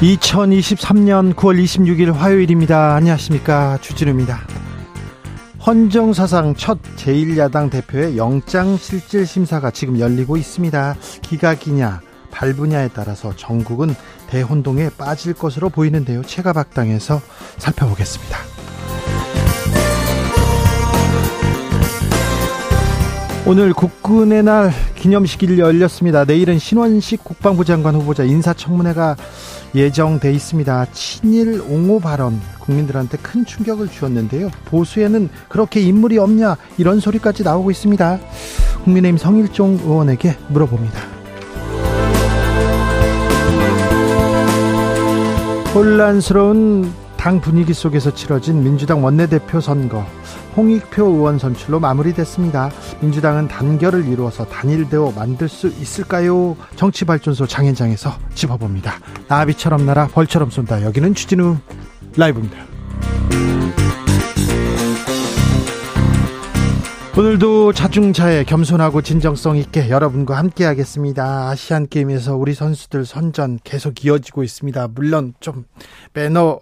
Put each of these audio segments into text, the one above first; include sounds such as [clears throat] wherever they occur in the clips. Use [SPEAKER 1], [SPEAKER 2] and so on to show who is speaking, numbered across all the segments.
[SPEAKER 1] 2023년 9월 26일 화요일입니다. 안녕하십니까. 주진우입니다. 헌정사상 첫 제1야당 대표의 영장실질심사가 지금 열리고 있습니다. 기각이냐, 발부냐에 따라서 전국은 대혼동에 빠질 것으로 보이는데요. 체가박당에서 살펴보겠습니다. 오늘 국군의 날 기념식이 열렸습니다. 내일은 신원식 국방부 장관 후보자 인사청문회가 예정돼 있습니다. 친일 옹호 발언 국민들한테 큰 충격을 주었는데요. 보수에는 그렇게 인물이 없냐 이런 소리까지 나오고 있습니다. 국민의힘 성일종 의원에게 물어봅니다. 혼란스러운 당 분위기 속에서 치러진 민주당 원내대표 선거 홍익표 의원 선출로 마무리됐습니다. 민주당은 단결을 이루어서 단일대로 만들 수 있을까요? 정치발전소 장현장에서 짚어봅니다. 나비처럼 날아 벌처럼 쏜다. 여기는 추진우 라이브입니다. 오늘도 자중차에 겸손하고 진정성 있게 여러분과 함께 하겠습니다. 아시안 게임에서 우리 선수들 선전 계속 이어지고 있습니다. 물론 좀 매너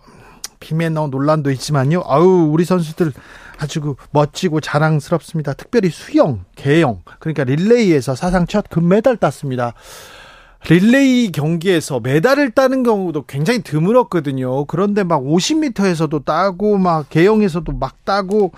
[SPEAKER 1] 비매너 논란도 있지만요. 아우 우리 선수들 아주 멋지고 자랑스럽습니다. 특별히 수영, 개영, 그러니까 릴레이에서 사상 첫 금메달 땄습니다. 릴레이 경기에서 메달을 따는 경우도 굉장히 드물었거든요. 그런데 막 50m에서도 따고 막 개영에서도 막 따고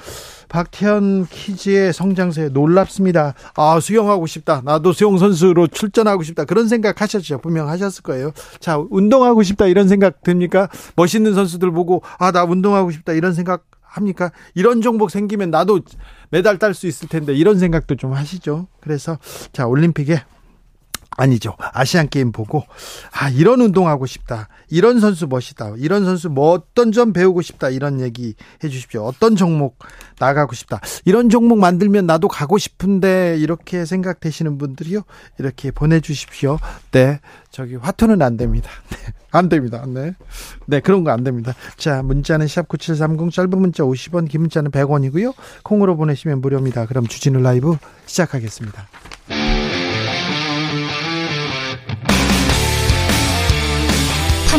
[SPEAKER 1] 박태현 키즈의 성장세 놀랍습니다. 아, 수영하고 싶다. 나도 수영 선수로 출전하고 싶다. 그런 생각 하셨죠. 분명 하셨을 거예요. 자, 운동하고 싶다. 이런 생각 듭니까? 멋있는 선수들 보고 아, 나 운동하고 싶다. 이런 생각 합니까? 이런 종목 생기면 나도 메달 딸 수 있을 텐데 이런 생각도 좀 하시죠. 그래서 자, 올림픽에 아니죠. 아시안 게임 보고 아 이런 운동하고 싶다. 이런 선수 멋있다. 이런 선수 뭐 어떤 점 배우고 싶다. 이런 얘기 해 주십시오. 어떤 종목 나가고 싶다. 이런 종목 만들면 나도 가고 싶은데 이렇게 생각되시는 분들이요. 이렇게 보내 주십시오. 네. 저기 화투는 안 됩니다. [laughs] 네. 안 됩니다. 네. 네, 그런 거 안 됩니다. 자, 문자는 샵 9730 짧은 문자 50원, 긴 문자는 100원이고요. 콩으로 보내시면 무료입니다. 그럼 주진우 라이브 시작하겠습니다.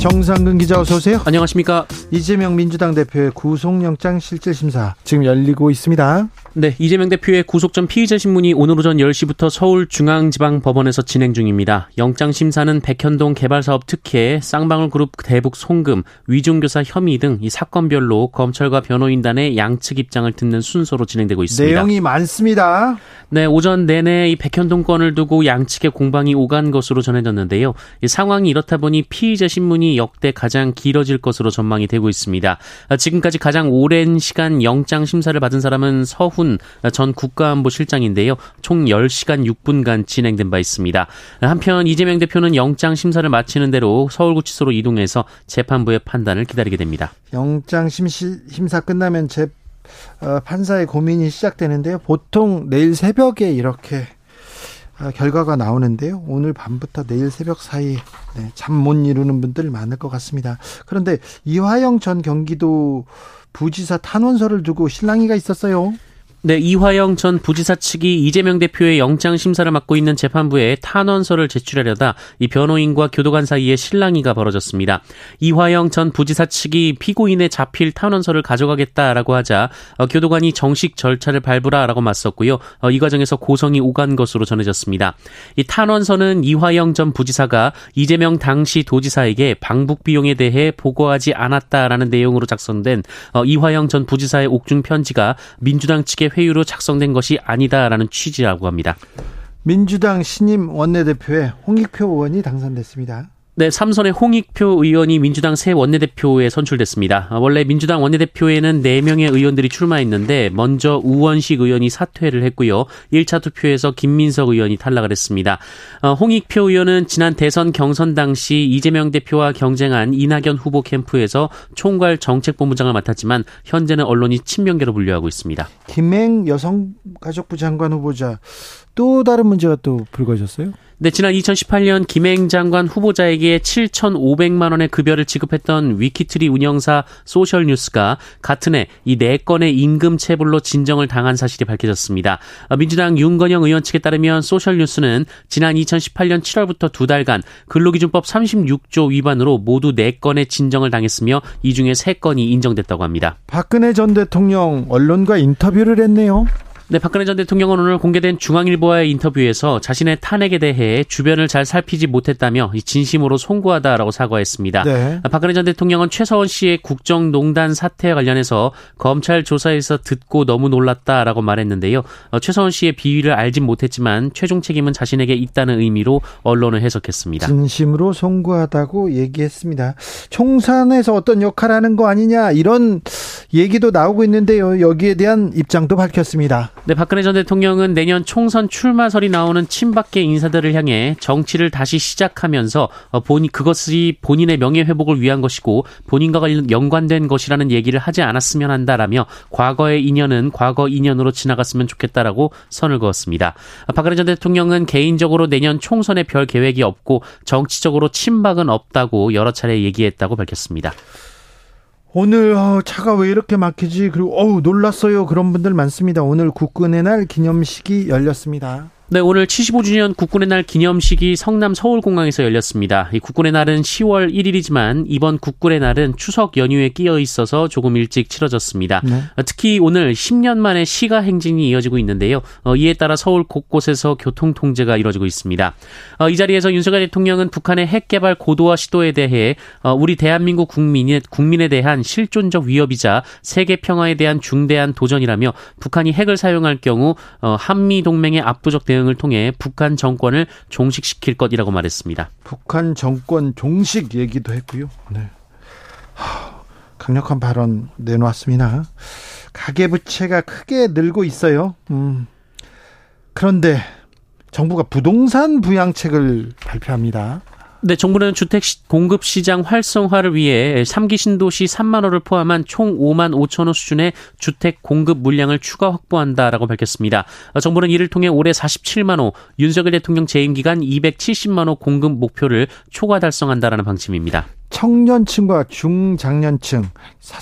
[SPEAKER 1] 정상근 기자 어서 오세요.
[SPEAKER 2] 안녕하십니까.
[SPEAKER 1] 이재명 민주당 대표의 구속영장 실질심사 지금 열리고 있습니다.
[SPEAKER 2] 네, 이재명 대표의 구속 전 피의자 신문이 오늘 오전 10시부터 서울중앙지방법원에서 진행 중입니다. 영장 심사는 백현동 개발사업 특혜, 쌍방울 그룹 대북 송금, 위중교사 혐의 등 이 사건별로 검찰과 변호인단의 양측 입장을 듣는 순서로 진행되고 있습니다.
[SPEAKER 1] 내용이 많습니다.
[SPEAKER 2] 네, 오전 내내 이 백현동 건을 두고 양측의 공방이 오간 것으로 전해졌는데요. 이 상황이 이렇다 보니 피의자 신문이 역대 가장 길어질 것으로 전망이 되고 있습니다. 지금까지 가장 오랜 시간 영장 심사를 받은 사람은 서훈 전 국가안보실장인데요. 총 10시간 6분간 진행된 바 있습니다. 한편 이재명 대표는 영장 심사를 마치는 대로 서울구치소로 이동해서 재판부의 판단을 기다리게 됩니다.
[SPEAKER 1] 영장 심사 끝나면 재 어, 판사의 고민이 시작되는데요. 보통 내일 새벽에 이렇게 어, 결과가 나오는데요. 오늘 밤부터 내일 새벽 사이 네, 잠못 이루는 분들 많을 것 같습니다. 그런데 이화영 전 경기도 부지사 탄원서를 두고 실랑이가 있었어요.
[SPEAKER 2] 네, 이화영 전 부지사 측이 이재명 대표의 영장 심사를 맡고 있는 재판부에 탄원서를 제출하려다 이 변호인과 교도관 사이에 실랑이가 벌어졌습니다. 이화영 전 부지사 측이 피고인의 자필 탄원서를 가져가겠다라고 하자 어, 교도관이 정식 절차를 밟으라라고 맞섰고요. 어, 이 과정에서 고성이 오간 것으로 전해졌습니다. 이 탄원서는 이화영 전 부지사가 이재명 당시 도지사에게 방북 비용에 대해 보고하지 않았다라는 내용으로 작성된 어, 이화영 전 부지사의 옥중 편지가 민주당 측에 회유로 작성된 것이 아니다라는 취지라고 합니다.
[SPEAKER 1] 민주당 신임 원내대표에 홍익표 의원이 당선됐습니다.
[SPEAKER 2] 네, 삼선의 홍익표 의원이 민주당 새 원내대표에 선출됐습니다. 원래 민주당 원내대표에는 4명의 의원들이 출마했는데 먼저 우원식 의원이 사퇴를 했고요. 1차 투표에서 김민석 의원이 탈락을 했습니다. 어, 홍익표 의원은 지난 대선 경선 당시 이재명 대표와 경쟁한 이낙연 후보 캠프에서 총괄 정책본부장을 맡았지만 현재는 언론이 친명계로 분류하고 있습니다.
[SPEAKER 1] 김행 여성가족부 장관 후보자 또 다른 문제가 또 불거졌어요?
[SPEAKER 2] 네, 지난 2018년 김행 장관 후보자에게 7,500만 원의 급여를 지급했던 위키트리 운영사 소셜뉴스가 같은 해 이 네 건의 임금 체불로 진정을 당한 사실이 밝혀졌습니다. 민주당 윤건영 의원 측에 따르면 소셜뉴스는 지난 2018년 7월부터 두 달간 근로기준법 36조 위반으로 모두 네 건의 진정을 당했으며 이 중에 세 건이 인정됐다고 합니다.
[SPEAKER 1] 박근혜 전 대통령 언론과 인터뷰를 했네요.
[SPEAKER 2] 네, 박근혜 전 대통령은 오늘 공개된 중앙일보와의 인터뷰에서 자신의 탄핵에 대해 주변을 잘 살피지 못했다며 진심으로 송구하다라고 사과했습니다. 네. 박근혜 전 대통령은 최서원 씨의 국정농단 사태에 관련해서 검찰 조사에서 듣고 너무 놀랐다라고 말했는데요. 어, 최서원 씨의 비위를 알진 못했지만 최종 책임은 자신에게 있다는 의미로 언론을 해석했습니다.
[SPEAKER 1] 진심으로 송구하다고 얘기했습니다. 총선에서 어떤 역할을 하는 거 아니냐 이런 얘기도 나오고 있는데요. 여기에 대한 입장도 밝혔습니다.
[SPEAKER 2] 네, 박근혜 전 대통령은 내년 총선 출마설이 나오는 친박계 인사들을 향해 정치를 다시 시작하면서 어, 본인 그것이 본인의 명예 회복을 위한 것이고 본인과 연관된 것이라는 얘기를 하지 않았으면 한다라며 과거의 인연은 과거 인연으로 지나갔으면 좋겠다라고 선을 그었습니다. 박근혜 전 대통령은 개인적으로 내년 총선에 별 계획이 없고 정치적으로 친박은 없다고 여러 차례 얘기했다고 밝혔습니다.
[SPEAKER 1] 오늘 어, 차가 왜 이렇게 막히지? 그리고 어우 놀랐어요. 그런 분들 많습니다. 오늘 국군의 날 기념식이 열렸습니다.
[SPEAKER 2] 네, 오늘 75주년 국군의 날 기념식이 성남 서울공항에서 열렸습니다. 이 국군의 날은 10월 1일이지만 이번 국군의 날은 추석 연휴에 끼어 있어서 조금 일찍 치러졌습니다. 네. 특히 오늘 10년 만에 시가 행진이 이어지고 있는데요. 어, 이에 따라 서울 곳곳에서 교통 통제가 이뤄지고 있습니다. 어, 이 자리에서 윤석열 대통령은 북한의 핵 개발 고도화 시도에 대해 어, 우리 대한민국 국민의 국민에 대한 실존적 위협이자 세계 평화에 대한 중대한 도전이라며 북한이 핵을 사용할 경우 어, 한미 동맹의 압도적 대응 대응을 통해 북한 정권을 종식시킬 것이라고 말했습니다.
[SPEAKER 1] 북한 정권 종식 얘기도 했고요. 네. 하, 강력한 발언 내놓았습니다. 가계부채가 크게 늘고 있어요. 음. 그런데 정부가 부동산 부양책을 발표합니다.
[SPEAKER 2] 네, 정부는 주택 공급 시장 활성화를 위해 3기 신도시 3만 호를 포함한 총 5만 5천 호 수준의 주택 공급 물량을 추가 확보한다라고 밝혔습니다. 정부는 이를 통해 올해 47만 호, 윤석열 대통령 재임 기간 270만 호 공급 목표를 초과 달성한다라는 방침입니다.
[SPEAKER 1] 청년층과 중장년층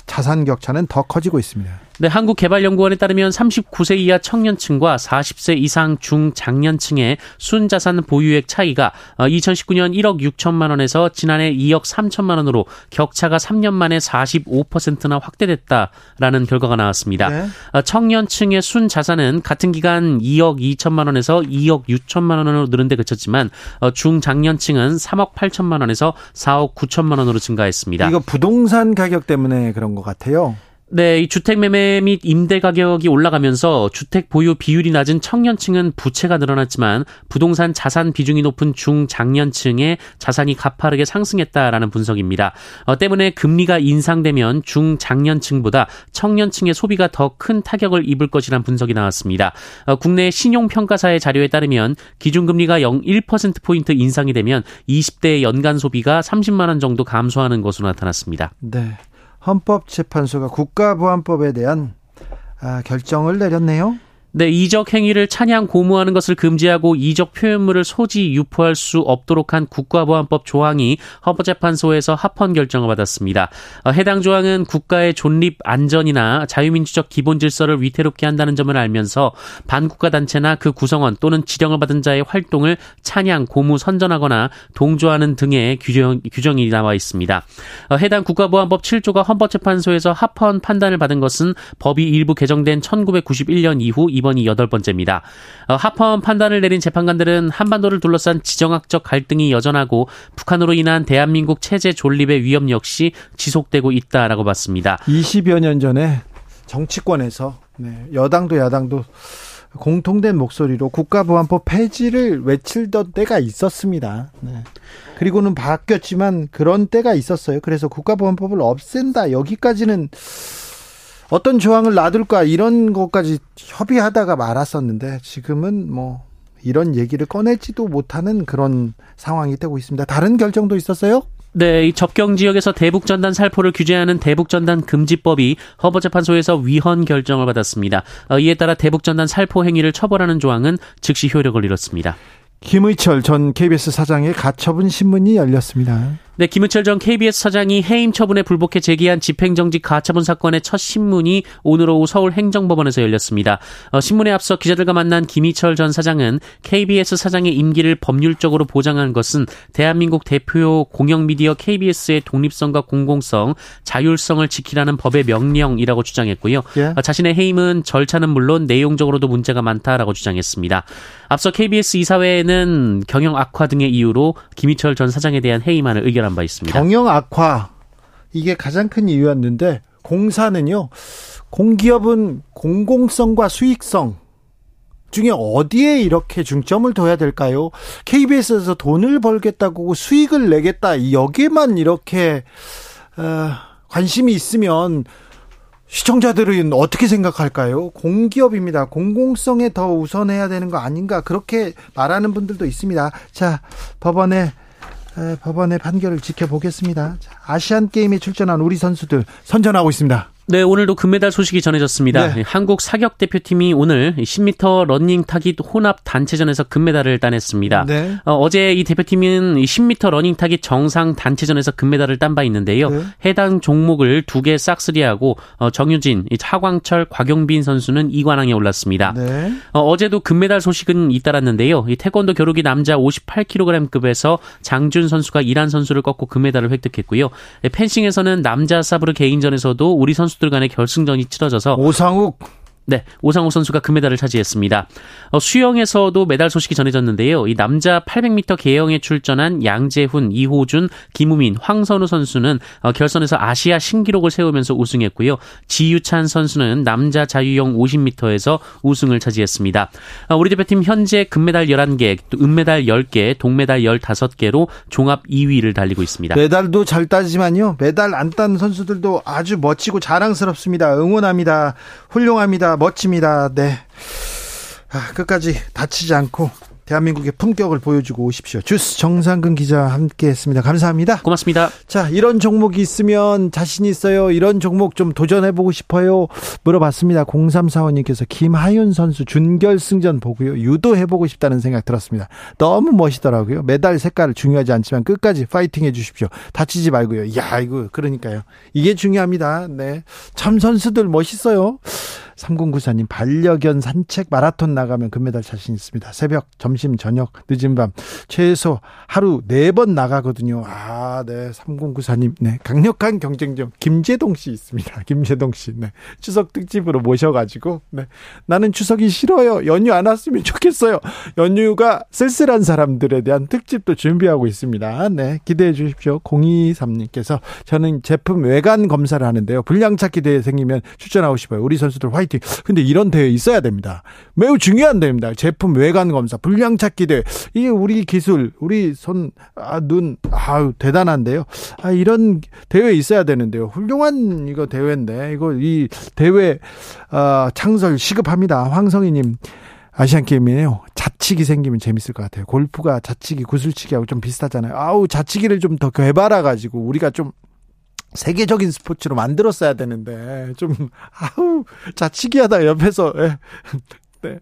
[SPEAKER 1] 자산 격차는 더 커지고 있습니다.
[SPEAKER 2] 네, 한국개발연구원에 따르면 39세 이하 청년층과 40세 이상 중장년층의 순자산 보유액 차이가 2019년 1억 6천만 원에서 지난해 2억 3천만 원으로 격차가 3년 만에 45%나 확대됐다라는 결과가 나왔습니다. 네. 어, 청년층의 순자산은 같은 기간 2억 2천만 원에서 2억 6천만 원으로 늘은 데 그쳤지만 어, 중장년층은 3억 8천만 원에서 4억 9천만 원으로 증가했습니다.
[SPEAKER 1] 이거 부동산 가격 때문에 그런 것 같아요.
[SPEAKER 2] 네, 이 주택 매매 및 임대 가격이 올라가면서 주택 보유 비율이 낮은 청년층은 부채가 늘어났지만 부동산 자산 비중이 높은 중장년층의 자산이 가파르게 상승했다라는 분석입니다. 어, 때문에 금리가 인상되면 중장년층보다 청년층의 소비가 더 큰 타격을 입을 것이란 분석이 나왔습니다. 어, 국내 신용평가사의 자료에 따르면 기준금리가 0.1% 포인트 인상이 되면 20대 연간 소비가 30만 원 정도 감소하는 것으로 나타났습니다.
[SPEAKER 1] 네. 헌법재판소가 국가보안법에 대한 아, 결정을 내렸네요.
[SPEAKER 2] 네, 이적 행위를 찬양 고무하는 것을 금지하고 이적 표현물을 소지 유포할 수 없도록 한 국가보안법 조항이 헌법재판소에서 합헌 결정을 받았습니다. 어, 해당 조항은 국가의 존립 안전이나 자유민주적 기본 질서를 위태롭게 한다는 점을 알면서 반국가 단체나 그 구성원 또는 지령을 받은 자의 활동을 찬양 고무 선전하거나 동조하는 등의 규정, 규정이 나와 있습니다. 어, 해당 국가보안법 7조가 헌법재판소에서 합헌 판단을 받은 것은 법이 일부 개정된 1991년 이후 이번이 여덟 번째입니다. 어, 합헌 판단을 내린 재판관들은 한반도를 둘러싼 지정학적 갈등이 여전하고 북한으로 인한 대한민국 체제 존립의 위험 역시 지속되고 있다라고 봤습니다.
[SPEAKER 1] 20여 년 전에 정치권에서 네, 여당도 야당도 공통된 목소리로 국가보안법 폐지를 외칠던 때가 있었습니다. 네. 그리고는 바뀌었지만 그런 때가 있었어요. 그래서 국가보안법을 없앤다 여기까지는 어떤 조항을 놔둘까 이런 것까지 협의하다가 말았었는데 지금은 뭐 이런 얘기를 꺼내지도 못하는 그런 상황이 되고 있습니다. 다른 결정도 있었어요?
[SPEAKER 2] 네, 이 접경 지역에서 대북 전단 살포를 규제하는 대북 전단 금지법이 헌법재판소에서 위헌 결정을 받았습니다. 어, 이에 따라 대북 전단 살포 행위를 처벌하는 조항은 즉시 효력을 잃었습니다.
[SPEAKER 1] 김의철 전 KBS 사장의 가처분 신문이 열렸습니다.
[SPEAKER 2] 네, 김은철 전 KBS 사장이 해임 처분에 불복해 제기한 집행정지 가처분 사건의 첫 신문이 오늘 오후 서울 행정법원에서 열렸습니다. 어, 신문에 앞서 기자들과 만난 김희철 전 사장은 KBS 사장의 임기를 법률적으로 보장한 것은 대한민국 대표 공영미디어 KBS의 독립성과 공공성, 자율성을 지키라는 법의 명령이라고 주장했고요. 예. 어, 자신의 해임은 절차는 물론 내용적으로도 문제가 많다라고 주장했습니다. 앞서 KBS 이사회는 경영 악화 등의 이유로 김희철 전 사장에 대한 해임안을 의결한 바 있습니다.
[SPEAKER 1] 경영 악화 이게 가장 큰 이유였는데 공사는요. 공기업은 공공성과 수익성 중에 어디에 이렇게 중점을 둬야 될까요? KBS에서 돈을 벌겠다고 수익을 내겠다 여기에만 이렇게 어, 관심이 있으면 시청자들은 어떻게 생각할까요? 공기업입니다. 공공성에 더 우선해야 되는 거 아닌가 그렇게 말하는 분들도 있습니다. 자 법원에 법원의 판결을 지켜보겠습니다. 아시안 게임에 출전한 우리 선수들 선전하고 있습니다.
[SPEAKER 2] 네, 오늘도 금메달 소식이 전해졌습니다. 네. 한국 사격 대표팀이 오늘 10m 러닝 타깃 혼합 단체전에서 금메달을 따냈습니다. 네. 어제 이 대표팀은 10m 러닝 타깃 정상 단체전에서 금메달을 딴 바 있는데요. 네. 해당 종목을 두 개 싹쓸이하고 어, 정유진, 하광철, 곽용빈 선수는 2관왕에 올랐습니다. 네. 어제도 금메달 소식은 잇따랐는데요. 이 태권도 겨루기 남자 58kg급에서 장준 선수가 이란 선수를 꺾고 금메달을 획득했고요. 펜싱에서는 남자 사브르 개인전에서도 우리 선수 선수들 간의 결승전이 치러져서
[SPEAKER 1] 오상욱
[SPEAKER 2] 네, 오상호 선수가 금메달을 차지했습니다. 어, 수영에서도 메달 소식이 전해졌는데요. 이 남자 800m 개영에 출전한 양재훈, 이호준, 김우민, 황선우 선수는 어, 결선에서 아시아 신기록을 세우면서 우승했고요. 지유찬 선수는 남자 자유형 50m에서 우승을 차지했습니다. 어, 우리 대표팀 현재 금메달 11개, 또 은메달 10개, 동메달 15개로 종합 2위를 달리고 있습니다.
[SPEAKER 1] 메달도 잘 따지만요. 메달 안 딴 선수들도 아주 멋지고 자랑스럽습니다. 응원합니다. 훌륭합니다. 멋집니다. 네. 아, 끝까지 다치지 않고 대한민국의 품격을 보여주고 오십시오. 주스 정상근 기자 함께 했습니다. 감사합니다.
[SPEAKER 2] 고맙습니다.
[SPEAKER 1] 자, 이런 종목이 있으면 자신 있어요. 이런 종목 좀 도전해보고 싶어요. 물어봤습니다. 0345님께서 김하윤 선수 준결승전 보고요. 유도해보고 싶다는 생각 들었습니다. 너무 멋있더라고요. 메달 색깔 중요하지 않지만 끝까지 파이팅 해주십시오. 다치지 말고요. 야, 이거, 그러니까요. 이게 중요합니다. 네. 참 선수들 멋있어요. 3094님 반려견 산책 마라톤 나가면 금메달 자신 있습니다. 새벽, 점심, 저녁, 늦은 밤 최소 하루 4번 나가거든요. 아, 네. 3094님. 네. 강력한 경쟁점 김재동 씨 있습니다. [laughs] 김재동 씨. 네. 추석 특집으로 모셔 가지고 네. 나는 추석이 싫어요. 연휴 안 왔으면 좋겠어요. 연휴가 쓸쓸한 사람들에 대한 특집도 준비하고 있습니다. 네. 기대해 주십시오. 023님께서 저는 제품 외관 검사를 하는데요. 불량 찾기 대회 생기면 추천하고 싶어요. 우리 선수들 화이팅 파이팅. 근데 이런 대회 있어야 됩니다. 매우 중요한 대회입니다. 제품 외관 검사, 불량 찾기 대회. 이게 우리 기술, 우리 손, 아, 눈, 아유, 대단한데요. 아, 이런 대회 있어야 되는데요. 훌륭한 이거 대회인데, 이거 이 대회, 아, 창설 시급합니다. 황성희님. 아시안 게임이에요. 자치기 생기면 재밌을 것 같아요. 골프가 자치기, 구슬치기하고 좀 비슷하잖아요. 아우, 자치기를 좀 더 개발해 가지고 우리가 좀 세계적인 스포츠로 만들었어야 되는데 좀 아우 자치기하다 옆에서 예. 네.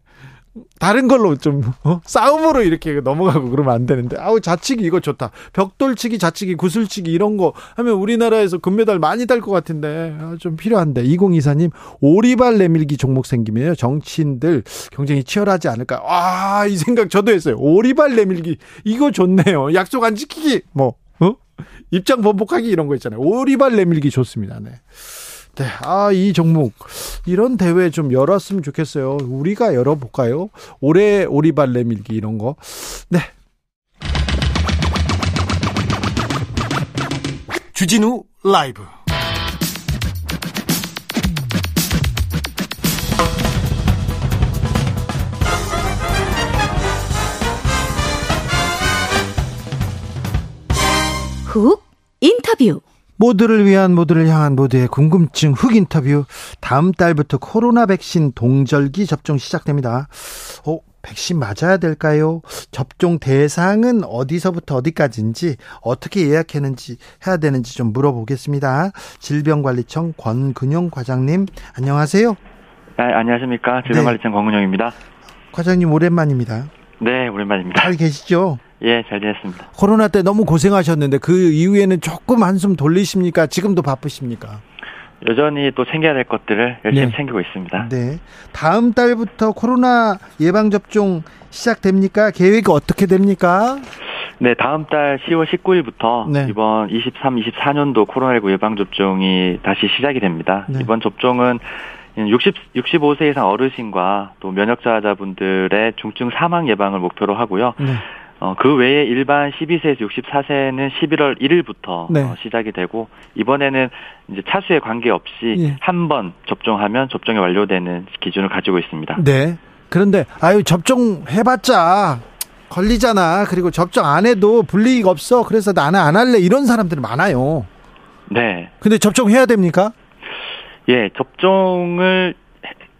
[SPEAKER 1] 다른 걸로 좀 어? 싸움으로 이렇게 넘어가고 그러면 안 되는데. 아우 자치기 이거 좋다. 벽돌치기 자치기 구슬치기 이런 거 하면 우리나라에서 금메달 많이 딸 것 같은데. 아, 좀 필요한데. 2024님 오리발 내밀기 종목 생기면요. 정치인들 경쟁이 치열하지 않을까. 아 이 생각 저도 했어요. 오리발 내밀기. 이거 좋네요. 약속 안 지키기. 뭐. 어? 입장 번복하기 이런 거 있잖아요 오리발 내밀기 좋습니다 네. 네, 아, 이 종목, 이런 대회 좀 열었으면 좋겠어요. 우리가 열어볼까요? 올해 오리발 내밀기 이런 거. 네. 주진우 라이브.
[SPEAKER 3] 훅 인터뷰.
[SPEAKER 1] 모두를 위한 모두를 향한 모두의 궁금증 흑 인터뷰. 다음 달부터 코로나 백신 동절기 접종 시작됩니다. 어, 백신 맞아야 될까요? 접종 대상은 어디서부터 어디까지인지 어떻게 예약했는지 해야 되는지 좀 물어보겠습니다. 질병관리청 권근용 과장님 안녕하세요.
[SPEAKER 4] 네, 안녕하십니까. 질병관리청 네. 권근용입니다.
[SPEAKER 1] 과장님 오랜만입니다.
[SPEAKER 4] 네, 오랜만입니다.
[SPEAKER 1] 잘 계시죠?
[SPEAKER 4] 예, 잘 지냈습니다.
[SPEAKER 1] 코로나 때 너무 고생하셨는데 그 이후에는 조금 한숨 돌리십니까? 지금도 바쁘십니까?
[SPEAKER 4] 여전히 또 챙겨야 될 것들을 열심히 네. 챙기고 있습니다.
[SPEAKER 1] 네. 다음 달부터 코로나 예방 접종 시작됩니까? 계획이 어떻게 됩니까?
[SPEAKER 4] 네, 다음 달 10월 19일부터 네. 이번 23, 24년도 코로나19 예방 접종이 다시 시작이 됩니다. 네. 이번 접종은 60, 65세 이상 어르신과 또 면역자자분들의 중증 사망 예방을 목표로 하고요. 네. 어, 그 외에 일반 12세에서 64세는 11월 1일부터 네. 어, 시작이 되고 이번에는 이제 차수에 관계없이 예. 한번 접종하면 접종이 완료되는 기준을 가지고 있습니다.
[SPEAKER 1] 네. 그런데 아유 접종 해봤자 걸리잖아. 그리고 접종 안 해도 불이익 없어. 그래서 나는 안 할래. 이런 사람들이 많아요.
[SPEAKER 4] 네.
[SPEAKER 1] 근데 접종해야 됩니까?
[SPEAKER 4] 예, 접종을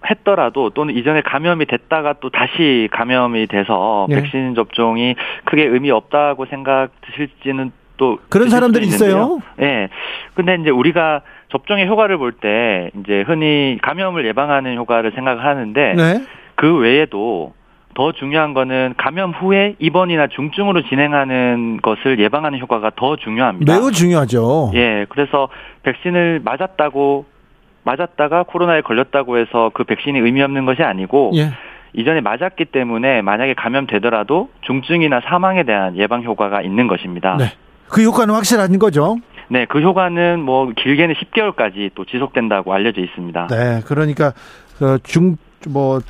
[SPEAKER 4] 했더라도 또는 이전에 감염이 됐다가 또 다시 감염이 돼서 예. 백신 접종이 크게 의미 없다고 생각 드실지는 또
[SPEAKER 1] 그런 사람들이 있어요.
[SPEAKER 4] 예. 근데 이제 우리가 접종의 효과를 볼 때 이제 흔히 감염을 예방하는 효과를 생각을 하는데 네. 그 외에도 더 중요한 거는 감염 후에 입원이나 중증으로 진행하는 것을 예방하는 효과가 더 중요합니다.
[SPEAKER 1] 매우 중요하죠.
[SPEAKER 4] 예. 그래서 백신을 맞았다고 맞았다가 코로나에 걸렸다고 해서 그 백신이 의미 없는 것이 아니고 예. 이전에 맞았기 때문에 만약에 감염되더라도 중증이나 사망에 대한 예방 효과가 있는 것입니다.
[SPEAKER 1] 네. 그 효과는 확실한 거죠?
[SPEAKER 4] 네, 그 효과는 뭐 길게는 10개월까지 또 지속된다고 알려져 있습니다.
[SPEAKER 1] 네, 그러니까 그 중뭐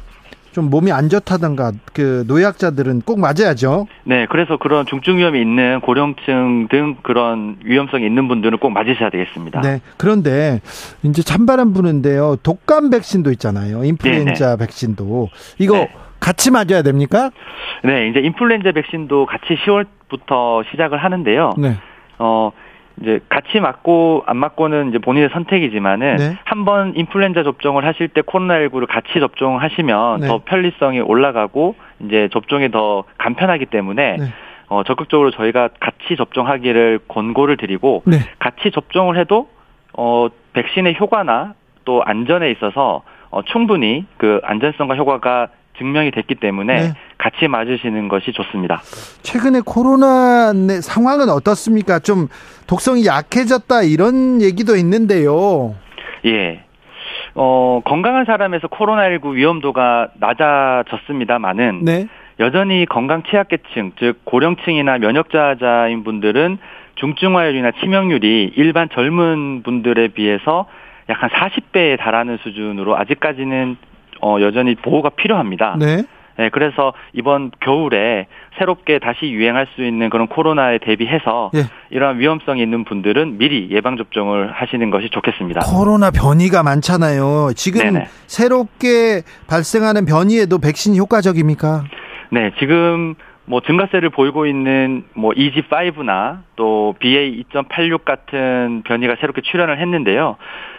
[SPEAKER 1] 좀 몸이 안 좋다던가 그 노약자들은 꼭 맞아야죠.
[SPEAKER 4] 네, 그래서 그런 중증 위험이 있는 고령층 등 그런 위험성이 있는 분들은 꼭 맞으셔야 되겠습니다.
[SPEAKER 1] 네. 그런데 이제 찬바람 부는데요. 독감 백신도 있잖아요. 인플루엔자 네네. 백신도 이거 네. 같이 맞아야 됩니까?
[SPEAKER 4] 네, 이제 인플루엔자 백신도 같이 10월부터 시작을 하는데요. 네. 어 이제 같이 맞고 안 맞고는 이제 본인의 선택이지만은 네. 한번 인플루엔자 접종을 하실 때 코로나19를 같이 접종하시면 네. 더 편리성이 올라가고 이제 접종이 더 간편하기 때문에 네. 어 적극적으로 저희가 같이 접종하기를 권고를 드리고 네. 같이 접종을 해도 어 백신의 효과나 또 안전에 있어서 어 충분히 그 안전성과 효과가 증명이 됐기 때문에 네. 같이 맞으시는 것이 좋습니다.
[SPEAKER 1] 최근에 코로나 상황은 어떻습니까? 좀 독성이 약해졌다 이런 얘기도 있는데요.
[SPEAKER 4] 예. 어, 건강한 사람에서 코로나19 위험도가 낮아졌습니다만은 네. 여전히 건강 취약계층, 즉 고령층이나 면역자자인 분들은 중증화율이나 치명률이 일반 젊은 분들에 비해서 약 한 40배에 달하는 수준으로 아직까지는 어, 여전히 보호가 필요합니다. 네. 네, 그래서 이번 겨울에 새롭게 다시 유행할 수 있는 그런 코로나에 대비해서 예. 이러한 위험성이 있는 분들은 미리 예방 접종을 하시는 것이 좋겠습니다.
[SPEAKER 1] 코로나 변이가 많잖아요. 지금 네네. 새롭게 발생하는 변이에도 백신이 효과적입니까?
[SPEAKER 4] 네, 지금 뭐 증가세를 보이고 있는 뭐 EG5나 또 BA2.86 같은 변이가 새롭게 출현을 했는데요.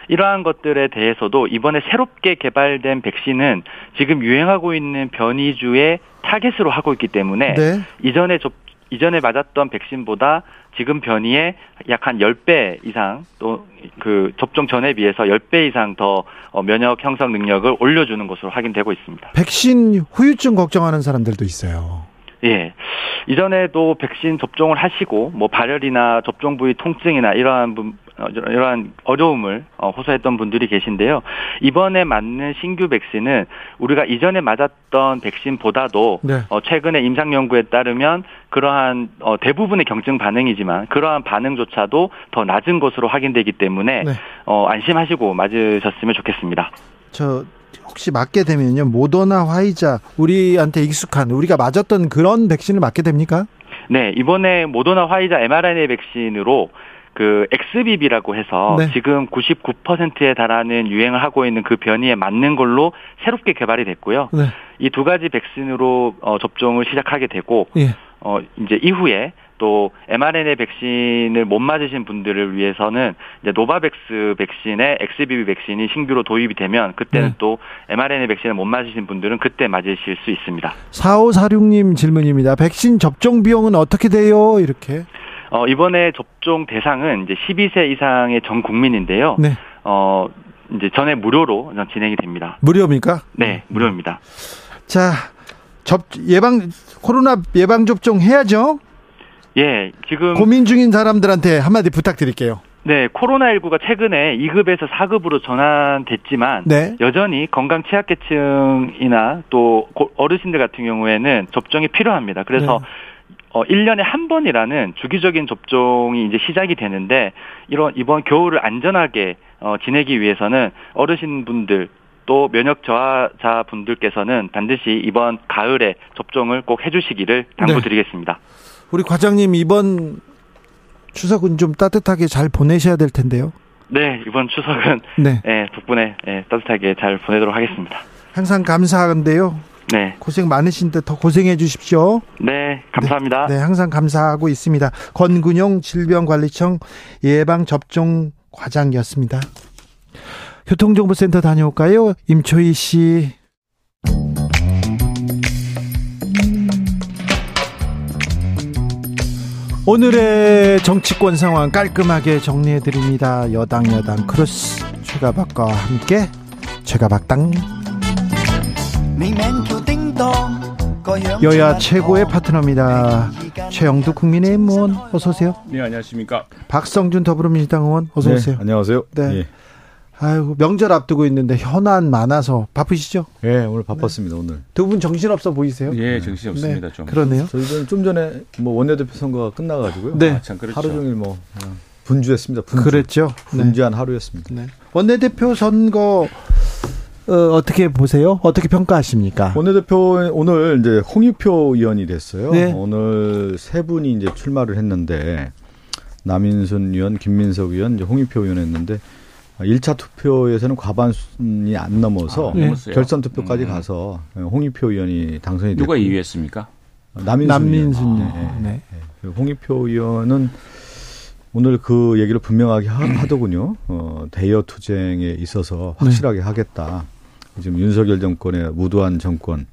[SPEAKER 4] 이러한 것들에 대해서도 이번에 새롭게 개발된 백신은 지금 유행하고 있는 변이주의 타겟으로 하고 있기 때문에 네. 이전에 접, 이전에 맞았던 백신보다 지금 변이의 약한 10배 이상 또 그 접종 전에 비해서 10배 이상 더 어, 면역 형성 능력을 올려주는 것으로 확인되고 있습니다.
[SPEAKER 1] 백신 후유증 걱정하는 사람들도 있어요.
[SPEAKER 4] 예. 이전에도 백신 접종을 하시고 뭐 발열이나 접종 부위 통증이나 이러한 분, 어, 이러한 어려움을 어, 호소했던 분들이 계신데요. 이번에 맞는 신규 백신은 우리가 이전에 맞았던 백신보다도 네. 어, 최근에 임상 연구에 따르면 그러한 대부분의 경증 반응이지만 그러한 반응조차도 더 낮은 것으로 확인되기 때문에 네. 안심하시고 맞으셨으면 좋겠습니다.
[SPEAKER 1] 저 혹시 맞게 되면요 모더나 화이자 우리한테 익숙한 우리가 맞았던 그런 백신을 맞게 됩니까?
[SPEAKER 4] 네 이번에 모더나 화이자 mRNA 백신으로 그 XBB라고 해서 네. 지금 99%에 달하는 유행을 하고 있는 그 변이에 맞는 걸로 새롭게 개발이 됐고요. 네. 이 두 가지 백신으로 어, 접종을 시작하게 되고 예. 어 이제 이후에 또 mRNA 백신을 못 맞으신 분들을 위해서는 이제 노바백스 백신의 XBB 백신이 신규로 도입이 되면 그때는 네. 또 mRNA 백신을 못 맞으신 분들은 그때 맞으실 수 있습니다.
[SPEAKER 1] 4546님 질문입니다. 백신 접종 비용은 어떻게 돼요? 이렇게.
[SPEAKER 4] 어, 이번에 접종 대상은 이제 12세 이상의 전 국민인데요. 네. 어, 이제 전에 무료로 진행이 됩니다.
[SPEAKER 1] 무료입니까?
[SPEAKER 4] 네, 무료입니다.
[SPEAKER 1] 자, 접 예방 코로나 예방 접종 해야죠.
[SPEAKER 4] 예, 지금
[SPEAKER 1] 고민 중인 사람들한테 한마디 부탁드릴게요.
[SPEAKER 4] 네, 코로나19가 최근에 2급에서 4급으로 전환됐지만 네. 여전히 건강 취약계층이나 또 어르신들 같은 경우에는 접종이 필요합니다. 그래서 네. 어, 1년에 한 번이라는 주기적인 접종이 이제 시작이 되는데 이런 이번 겨울을 안전하게 어, 지내기 위해서는 어르신분들 또 면역 저하자 분들께서는 반드시 이번 가을에 접종을 꼭 해주시기를 당부드리겠습니다. 네.
[SPEAKER 1] 우리 과장님 이번 추석은 좀 따뜻하게 잘 보내셔야 될 텐데요.
[SPEAKER 4] 네, 이번 추석은 네. 네 덕분에 네, 따뜻하게 잘 보내도록 하겠습니다.
[SPEAKER 1] 항상 감사한데요. 네. 고생 많으신데 더 고생해 주십시오.
[SPEAKER 4] 네, 감사합니다.
[SPEAKER 1] 네, 네 항상 감사하고 있습니다. 권근용 질병관리청 예방접종 과장이었습니다. 교통정보센터 다녀올까요? 임초희 씨. 오늘의 정치권 상황 깔끔하게 정리해 드립니다. 여당 여당 크로스 최가박과 함께 최가박당 여야 최고의 파트너입니다. 최영두 국민의힘 의원 어서 오세요.
[SPEAKER 5] 네 안녕하십니까.
[SPEAKER 1] 박성준 더불어민주당 의원 어서 오세요.
[SPEAKER 5] 네, 안녕하세요. 네. 예.
[SPEAKER 1] 아이고 명절 앞두고 있는데 현안 많아서 바쁘시죠?
[SPEAKER 5] 예, 오늘 바빴습니다 네. 오늘.
[SPEAKER 1] 두 분 정신 없어 보이세요?
[SPEAKER 5] 예, 정신 없습니다
[SPEAKER 1] 네, 좀. 그러네요.
[SPEAKER 5] 저희는 좀 전에 뭐 원내대표 선거가 끝나가지고요. 네, 아, 참 그렇죠. 하루 종일 뭐 분주했습니다. 분주.
[SPEAKER 1] 그랬죠.
[SPEAKER 5] 분주한 네. 하루였습니다. 네.
[SPEAKER 1] 원내대표 선거 어, 어떻게 보세요? 어떻게 평가하십니까?
[SPEAKER 5] 원내대표 오늘 이제 홍익표 의원이 됐어요. 네. 오늘 세 분이 이제 출마를 했는데 남인순 의원, 김민석 의원, 이제 홍익표 의원 했는데 1차 투표에서는 과반순이 안 넘어서 아, 네. 결선 투표까지 음. 가서 홍익표 의원이 당선이 됐고
[SPEAKER 2] 누가 2위했습니까?
[SPEAKER 1] 남인순, 남민순 의원. 네.
[SPEAKER 5] 네. 네. 홍익표 의원은 오늘 그 얘기를 분명하게 하, [clears throat] 더군요 어, 대여 투쟁에 있어서 확실하게 네. 하겠다. 지금 윤석열 정권의 무도한 정권,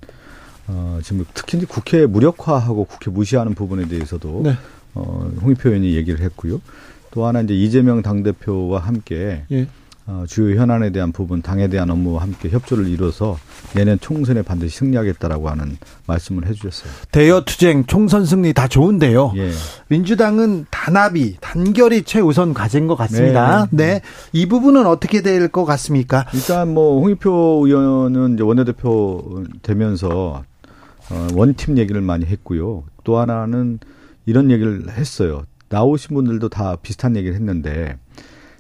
[SPEAKER 5] 어, 지금 특히 국회 무력화하고 국회 무시하는 부분에 대해서도 네. 어, 홍익표 의원이 얘기를 했고요. 또 하나 이제 이재명 당대표와 함께 예. 어, 주요 현안에 대한 부분, 당에 대한 업무와 함께 협조를 이뤄서 내년 총선에 반드시 승리하겠다라고 하는 말씀을 해주셨어요.
[SPEAKER 1] 대여 투쟁, 총선 승리 다 좋은데요. 예. 민주당은 단합이, 단결이 최우선 과제인 것 같습니다. 네. 네. 네. 이 부분은 어떻게 될 것 같습니까?
[SPEAKER 5] 일단 뭐 홍익표 의원은 이제 원내대표 되면서 어, 원팀 얘기를 많이 했고요. 또 하나는 이런 얘기를 했어요. 나오신 분들도 다 비슷한 얘기를 했는데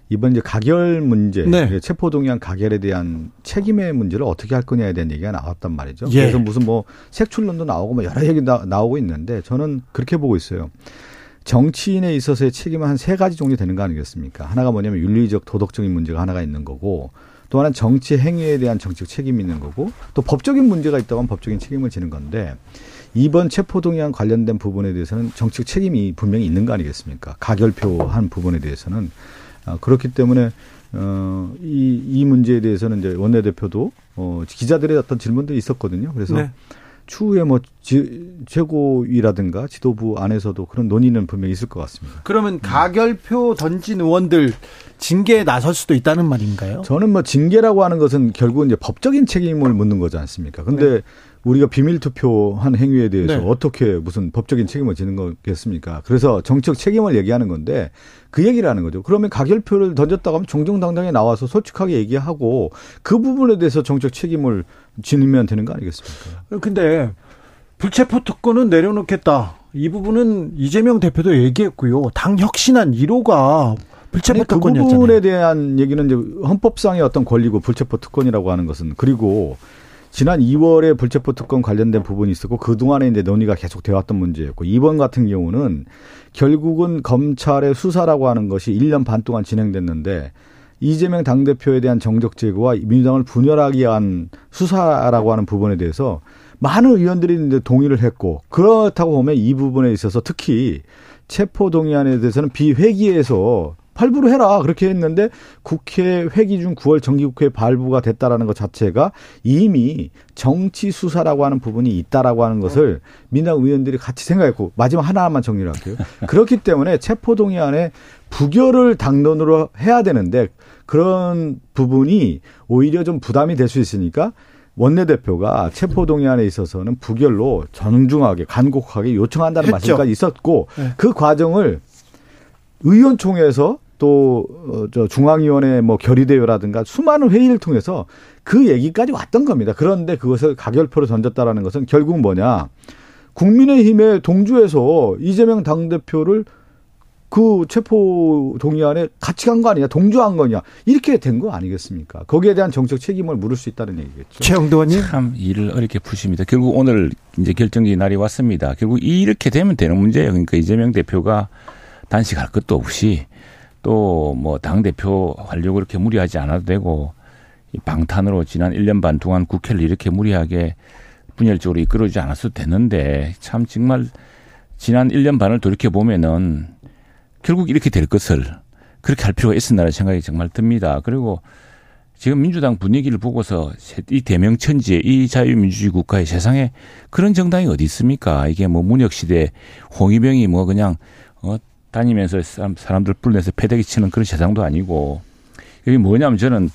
[SPEAKER 5] 이번 이제 가결 문제, 네. 체포동의안 가결에 대한 책임의 문제를 어떻게 할 거냐에 대한 얘기가 나왔단 말이죠. 예. 그래서 무슨 뭐 색출론도 나오고 뭐 여러 얘기 나, 나오고 있는데 저는 그렇게 보고 있어요. 정치인에 있어서의 책임은 한 세 가지 종류 되는 거 아니겠습니까? 하나가 뭐냐면 윤리적 도덕적인 문제가 하나가 있는 거고 또 하나는 정치 행위에 대한 정치적 책임이 있는 거고 또 법적인 문제가 있다면 법적인 책임을 지는 건데 이번 체포동의안 관련된 부분에 대해서는 정치적 책임이 분명히 있는 거 아니겠습니까? 가결표한 부분에 대해서는 아, 그렇기 때문에 어, 이, 이 문제에 대해서는 이제 원내대표도 어, 기자들의 어떤 질문들이 있었거든요. 그래서 네. 추후에 뭐 지, 최고위라든가 지도부 안에서도 그런 논의는 분명히 있을 것 같습니다.
[SPEAKER 1] 그러면 가결표 던진 의원들 징계에 나설 수도 있다는 말인가요?
[SPEAKER 5] 저는 뭐 징계라고 하는 것은 결국은 이제 법적인 책임을 묻는 거지 않습니까? 근데 네. 우리가 비밀 투표한 행위에 대해서 네. 어떻게 무슨 법적인 책임을 지는 거겠습니까? 그래서 정책 책임을 얘기하는 건데 그 얘기를 하는 거죠. 그러면 가결표를 던졌다고 하면 정정당당히 나와서 솔직하게 얘기하고 그 부분에 대해서 정책 책임을 지니면 되는 거 아니겠습니까?
[SPEAKER 1] 근데 불체포 특권은 내려놓겠다. 이 부분은 이재명 대표도 얘기했고요. 당 혁신안 1호가 불체포 특권이었잖아요.
[SPEAKER 5] 그 부분에 대한 얘기는 이제 헌법상의 어떤 권리고 불체포 특권이라고 하는 것은 그리고 지난 2월에 불체포 특권 관련된 부분이 있었고 그동안에 이제 논의가 계속 되었던 문제였고 이번 같은 경우는 결국은 검찰의 수사라고 하는 것이 1년 반 동안 진행됐는데 이재명 당대표에 대한 정적 제거와 민주당을 분열하기 위한 수사라고 하는 부분에 대해서 많은 의원들이 이제 동의를 했고 그렇다고 보면 이 부분에 있어서 특히 체포 동의안에 대해서는 비회기에서 발부를 해라 그렇게 했는데 국회 회기 중 9월 정기국회 발부가 됐다라는 것 자체가 이미 정치 수사라고 하는 부분이 있다라고 하는 것을 민당 의원들이 같이 생각했고 마지막 하나만 정리를 할게요. 그렇기 때문에 체포동의안에 부결을 당론으로 해야 되는데 그런 부분이 오히려 좀 부담이 될 수 있으니까 원내대표가 체포동의안에 있어서는 부결로 정중하게 간곡하게 요청한다는. 말씀까지 있었고 네. 그 과정을 의원총회에서 또저 어, 중앙위원회 뭐 결의대회라든가 수많은 회의를 통해서 그 얘기까지 왔던 겁니다. 그런데 그것을 가결표로 던졌다라는 것은 결국 뭐냐? 국민의힘의 동주에서 이재명 당대표를 그 체포 동의안에 같이 간 거 아니냐, 동조한 거냐, 이렇게 된 거 아니겠습니까? 거기에 대한 정책 책임을 물을 수 있다는 얘기겠죠.
[SPEAKER 1] 최영도 의원님.
[SPEAKER 6] 참 일을 어렵게 푸십니다. 결국 오늘 이제 결정적인 날이 왔습니다. 결국 이렇게 되면 되는 문제예요. 그러니까 이재명 대표가 단식할 것도 없이 또 뭐 당 대표 하려고 그렇게 무리하지 않아도 되고 이 방탄으로 지난 1년 반 동안 국회를 이렇게 무리하게 분열적으로 이끌어주지 않았어도 되는데 참 정말 지난 1년 반을 돌이켜 보면은 결국 이렇게 될 것을 그렇게 할 필요가 있었나라는 생각이 정말 듭니다. 그리고 지금 민주당 분위기를 보고서 이 대명천지의 이 자유민주주의 국가의 세상에 그런 정당이 어디 있습니까? 이게 뭐 문혁 시대 홍위병이 뭐 그냥 어 다니면서 사람 들 불러내서 패대기 치는 그런 세상도 아니고 이게 뭐냐면 저는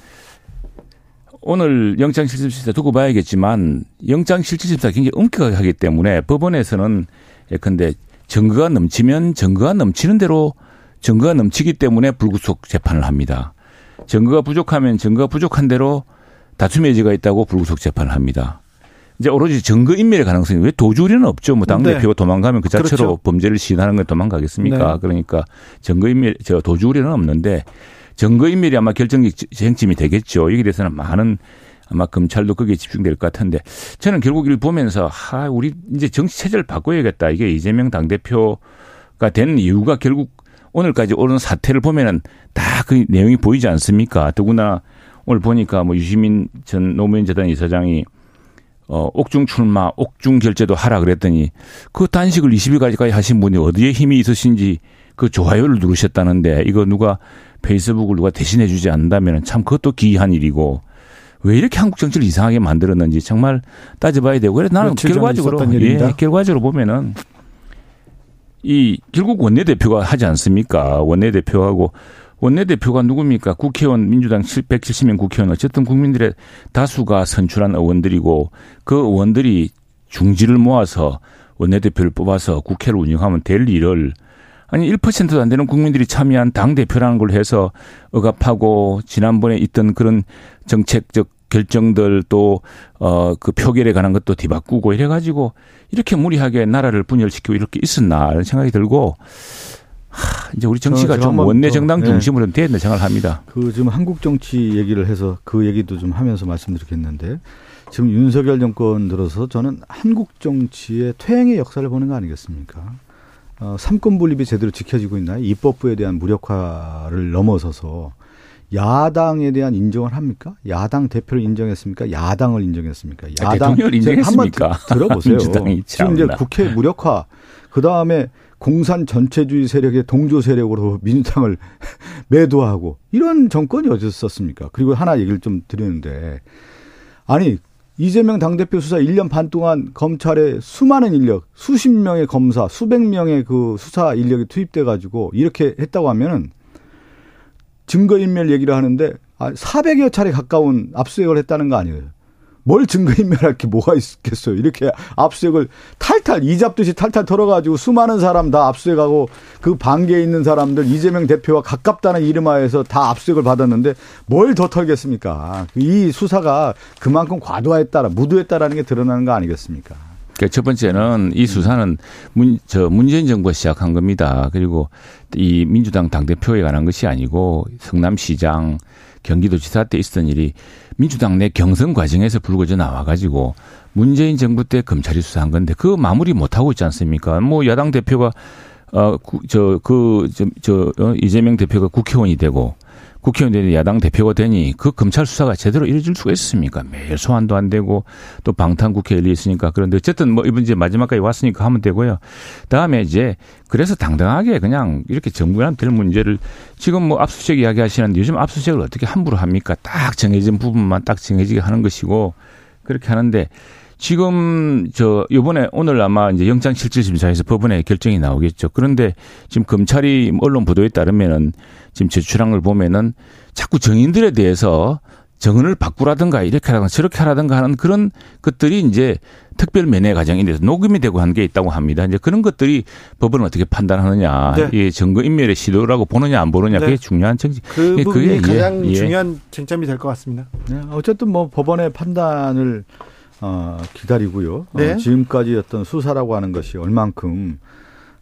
[SPEAKER 6] 오늘 영장실질심사 두고 봐야겠지만 영장실질심사 굉장히 엄격하게 하기 때문에 법원에서는 예컨대 증거가 넘치면 증거가 넘치는 대로 증거가 넘치기 때문에 불구속 재판을 합니다. 증거가 부족하면 증거가 부족한 대로 다툼의 여지가 있다고 불구속 재판을 합니다. 이제 오로지 증거 인멸의 가능성이 왜 도주리는 없죠. 뭐 당대표가 네. 도망가면 그 자체로 그렇죠. 범죄를 시인하는 건 도망가겠습니까? 네. 그러니까 증거 인멸, 저 도주리는 없는데 증거 인멸이 아마 결정적 쟁점이 되겠죠. 여기에 대해서는 많은 아마 검찰도 거기에 집중될 것 같은데 저는 결국 이를 보면서 하, 우리 이제 정치 체제를 바꿔야겠다. 이게 이재명 당 대표가 된 이유가 결국 오늘까지 오른 사태를 보면은 다 그 내용이 보이지 않습니까? 더구나 오늘 보니까 뭐 유시민 전 노무현 재단 이사장이 어, 옥중 출마, 옥중 결제도 하라 그랬더니 그 단식을 20일까지 하신 분이 어디에 힘이 있으신지 그 좋아요를 누르셨다는데 이거 누가 페이스북을 누가 대신해 주지 않는다면 참 그것도 기이한 일이고 왜 이렇게 한국 정치를 이상하게 만들었는지 정말 따져봐야 되고 그래서 나는 결과적으로 예, 결과적으로 보면은 이 결국 원내대표가 하지 않습니까? 원내대표하고 원내대표가 누굽니까? 국회의원 민주당 170명 국회의원 어쨌든 국민들의 다수가 선출한 의원들이고 그 의원들이 중지를 모아서 원내대표를 뽑아서 국회를 운영하면 될 일을 아니 1%도 안 되는 국민들이 참여한 당 대표라는 걸 해서 억압하고 지난번에 있던 그런 정책적 결정들 또 어 그 표결에 관한 것도 뒤바꾸고 이래 가지고 이렇게 무리하게 나라를 분열시키고 이렇게 있었나 이런 생각이 들고 하, 이제 우리 정치가 좀 원내 정당 네. 중심으로 네. 되는 생각을 합니다.
[SPEAKER 5] 그 지금 한국 정치 얘기를 해서 그 얘기도 좀 하면서 말씀드리겠는데 지금 윤석열 정권 들어서 저는 한국 정치의 퇴행의 역사를 보는 거 아니겠습니까? 어, 삼권 분립이 제대로 지켜지고 있나요? 입법부에 대한 무력화를 넘어서서 야당에 대한 인정을 합니까? 야당 대표를 인정했습니까? 야당을 인정했습니까?
[SPEAKER 6] 야당 대통령을 인정했습니까?
[SPEAKER 5] 한번 들어보세요. [laughs] 지금 이제 국회 무력화 그 다음에 공산 전체주의 세력의 동조 세력으로 민주당을 [laughs] 매도하고 이런 정권이 어디서 썼습니까? 그리고 하나 얘기를 좀 드리는데 아니 이재명 당대표 수사 1년 반 동안 검찰의 수많은 인력, 수십 명의 검사, 수백 명의 그 수사 인력이 투입돼 가지고 이렇게 했다고 하면은 증거 인멸 얘기를 하는데 400여 아, 차례 가까운 압수수색을 했다는 거 아니에요. 뭘 증거인멸할 게 뭐가 있겠어요. 이렇게 압수수색을 탈탈 이잡듯이 탈탈 털어가지고 수많은 사람 다 압수수색하고 그 반개에 있는 사람들 이재명 대표와 가깝다는 이름하에서 다 압수수색을 받았는데 뭘 더 털겠습니까. 이 수사가 그만큼 과도했다라 무도했다라는 게 드러나는 거 아니겠습니까.
[SPEAKER 6] 그러니까 첫 번째는 이 수사는 문, 저 문재인 정부가 시작한 겁니다. 그리고 이 민주당 당대표에 관한 것이 아니고 성남시장 경기도지사 때 있었던 일이 민주당 내 경선 과정에서 불거져 나와가지고 문재인 정부 때 검찰이 수사한 건데 그 마무리 못 하고 있지 않습니까? 뭐 야당 대표가 어저그저 저, 어, 이재명 대표가 국회의원이 되고 국회의원 되니 야당 대표가 되니 그 검찰 수사가 제대로 이루어질 수가 있습니까? 매일 소환도 안 되고 또 방탄 국회 열리 있으니까 그런데 어쨌든 뭐 이번 이제 마지막까지 왔으니까 하면 되고요. 다음에 이제 그래서 당당하게 그냥 이렇게 정부랑 될 문제를 지금 뭐 압수수색 이야기 하시는데 요즘 압수수색을 어떻게 함부로 합니까? 딱 정해진 부분만 딱 정해지게 하는 것이고 그렇게 하는데 지금 저 요번에 오늘 아마 이제 영장 실질 심사에서 법원에 결정이 나오겠죠. 그런데 지금 검찰이 언론 보도에 따르면은 지금 제출한 걸 보면은 자꾸 정인들에 대해서 정은을 바꾸라든가 이렇게 하라든가 저렇게 하라든가 하는 그런 것들이 이제 특별 면회 과정에 대해서 녹음이 되고 한 게 있다고 합니다. 이제 그런 것들이 법원은 어떻게 판단하느냐, 네. 이 증거 인멸의 시도라고 보느냐 안 보느냐 네. 그게 중요한 쟁점.
[SPEAKER 1] 그 예, 부분이 그게 가장 예. 중요한 쟁점이 될 것 같습니다.
[SPEAKER 5] 네. 어쨌든 뭐 법원의 판단을 어, 기다리고요. 어, 네. 어, 지금까지 어떤 수사라고 하는 것이 얼만큼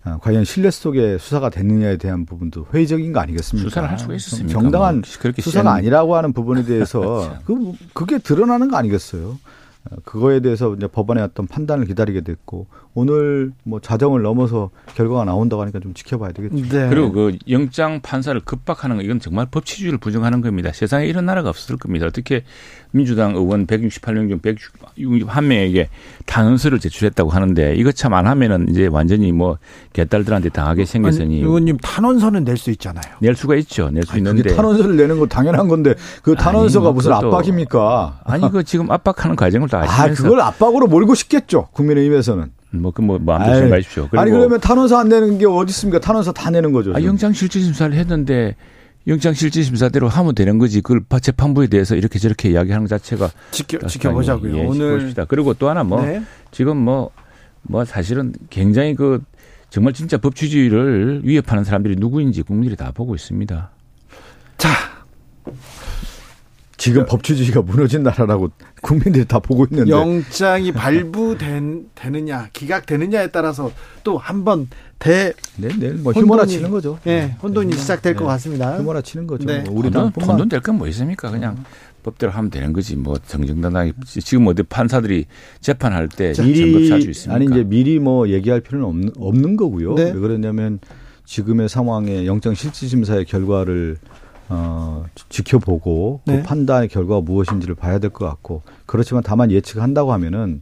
[SPEAKER 5] 어, 과연 신뢰 속에 수사가 됐느냐에 대한 부분도 회의적인 거 아니겠습니까?
[SPEAKER 6] 수사를 할 수가 있었습니까?
[SPEAKER 5] 정당한 뭐 수사가 아니라고 하는 부분에 대해서 [laughs] 그렇죠. 그 그게 드러나는 거 아니겠어요? 그거에 대해서 이제 법원의 어떤 판단을 기다리게 됐고 오늘 뭐 자정을 넘어서 결과가 나온다고 하니까 좀 지켜봐야 되겠죠.
[SPEAKER 6] 네. 그리고 그 영장 판사를 급박하는 거 이건 정말 법치주의를 부정하는 겁니다. 세상에 이런 나라가 없을 겁니다. 어떻게 민주당 의원 168명 중 161명에게 탄원서를 제출했다고 하는데 이거 참안 하면은 이제 완전히 뭐 개딸들한테 당하게 생겼으니. 아니,
[SPEAKER 1] 의원님 탄원서는 낼 수 있잖아요.
[SPEAKER 6] 낼 수가 있죠. 낼 수 있는데.
[SPEAKER 5] 탄원서를 내는 거 당연한 건데 그 탄원서가 아니, 뭐 무슨 압박입니까?
[SPEAKER 6] 아니 그 지금 압박하는 과정을 다 아시면서.
[SPEAKER 5] 아 그걸 압박으로 몰고 싶겠죠. 국민의힘에서는.
[SPEAKER 6] 뭐, 그, 뭐, 마음대로 뭐 생각하십시오.
[SPEAKER 5] 아니, 그러면 탄원서 안 내는 게 어디 있습니까? 탄원서 다 내는 거죠.
[SPEAKER 6] 아, 영장 실질심사를 했는데, 영장 실질심사대로 하면 되는 거지. 그걸 재판부에 대해서 이렇게 저렇게 이야기하는 것 자체가.
[SPEAKER 1] 지켜, 지켜보자고요. 예, 오늘.
[SPEAKER 6] 지켜봅시다. 그리고 또 하나 뭐, 네. 지금 뭐, 뭐 사실은 굉장히 그, 정말 진짜 법치주의를 위협하는 사람들이 누구인지 국민들이 다 보고 있습니다.
[SPEAKER 1] 자,
[SPEAKER 5] 지금 법치주의가 무너진 나라라고 국민들이 다 보고 있는데
[SPEAKER 1] 영장이 발부되느냐 기각되느냐에 따라서 또 한번 대
[SPEAKER 5] 네, 네, 뭐 휴머나 치는 거죠.
[SPEAKER 1] 네, 혼돈이 네, 시작될 네, 것 같습니다.
[SPEAKER 5] 휴머나 치는 거죠. 네.
[SPEAKER 6] 뭐 우리 당 혼돈 될건 뭐 있습니까? 그냥 음. 법대로 하면 되는 거지. 뭐 정정당당히 지금 어디 판사들이 재판할 때
[SPEAKER 5] 미리 아니 이제 미리 뭐 얘기할 필요는 없는, 없는 거고요. 네. 왜 그러냐면 지금의 상황에 영장 실질 심사의 결과를 어, 지켜보고 그 네. 그 판단의 결과가 무엇인지를 봐야 될 것 같고 그렇지만 다만 예측한다고 하면은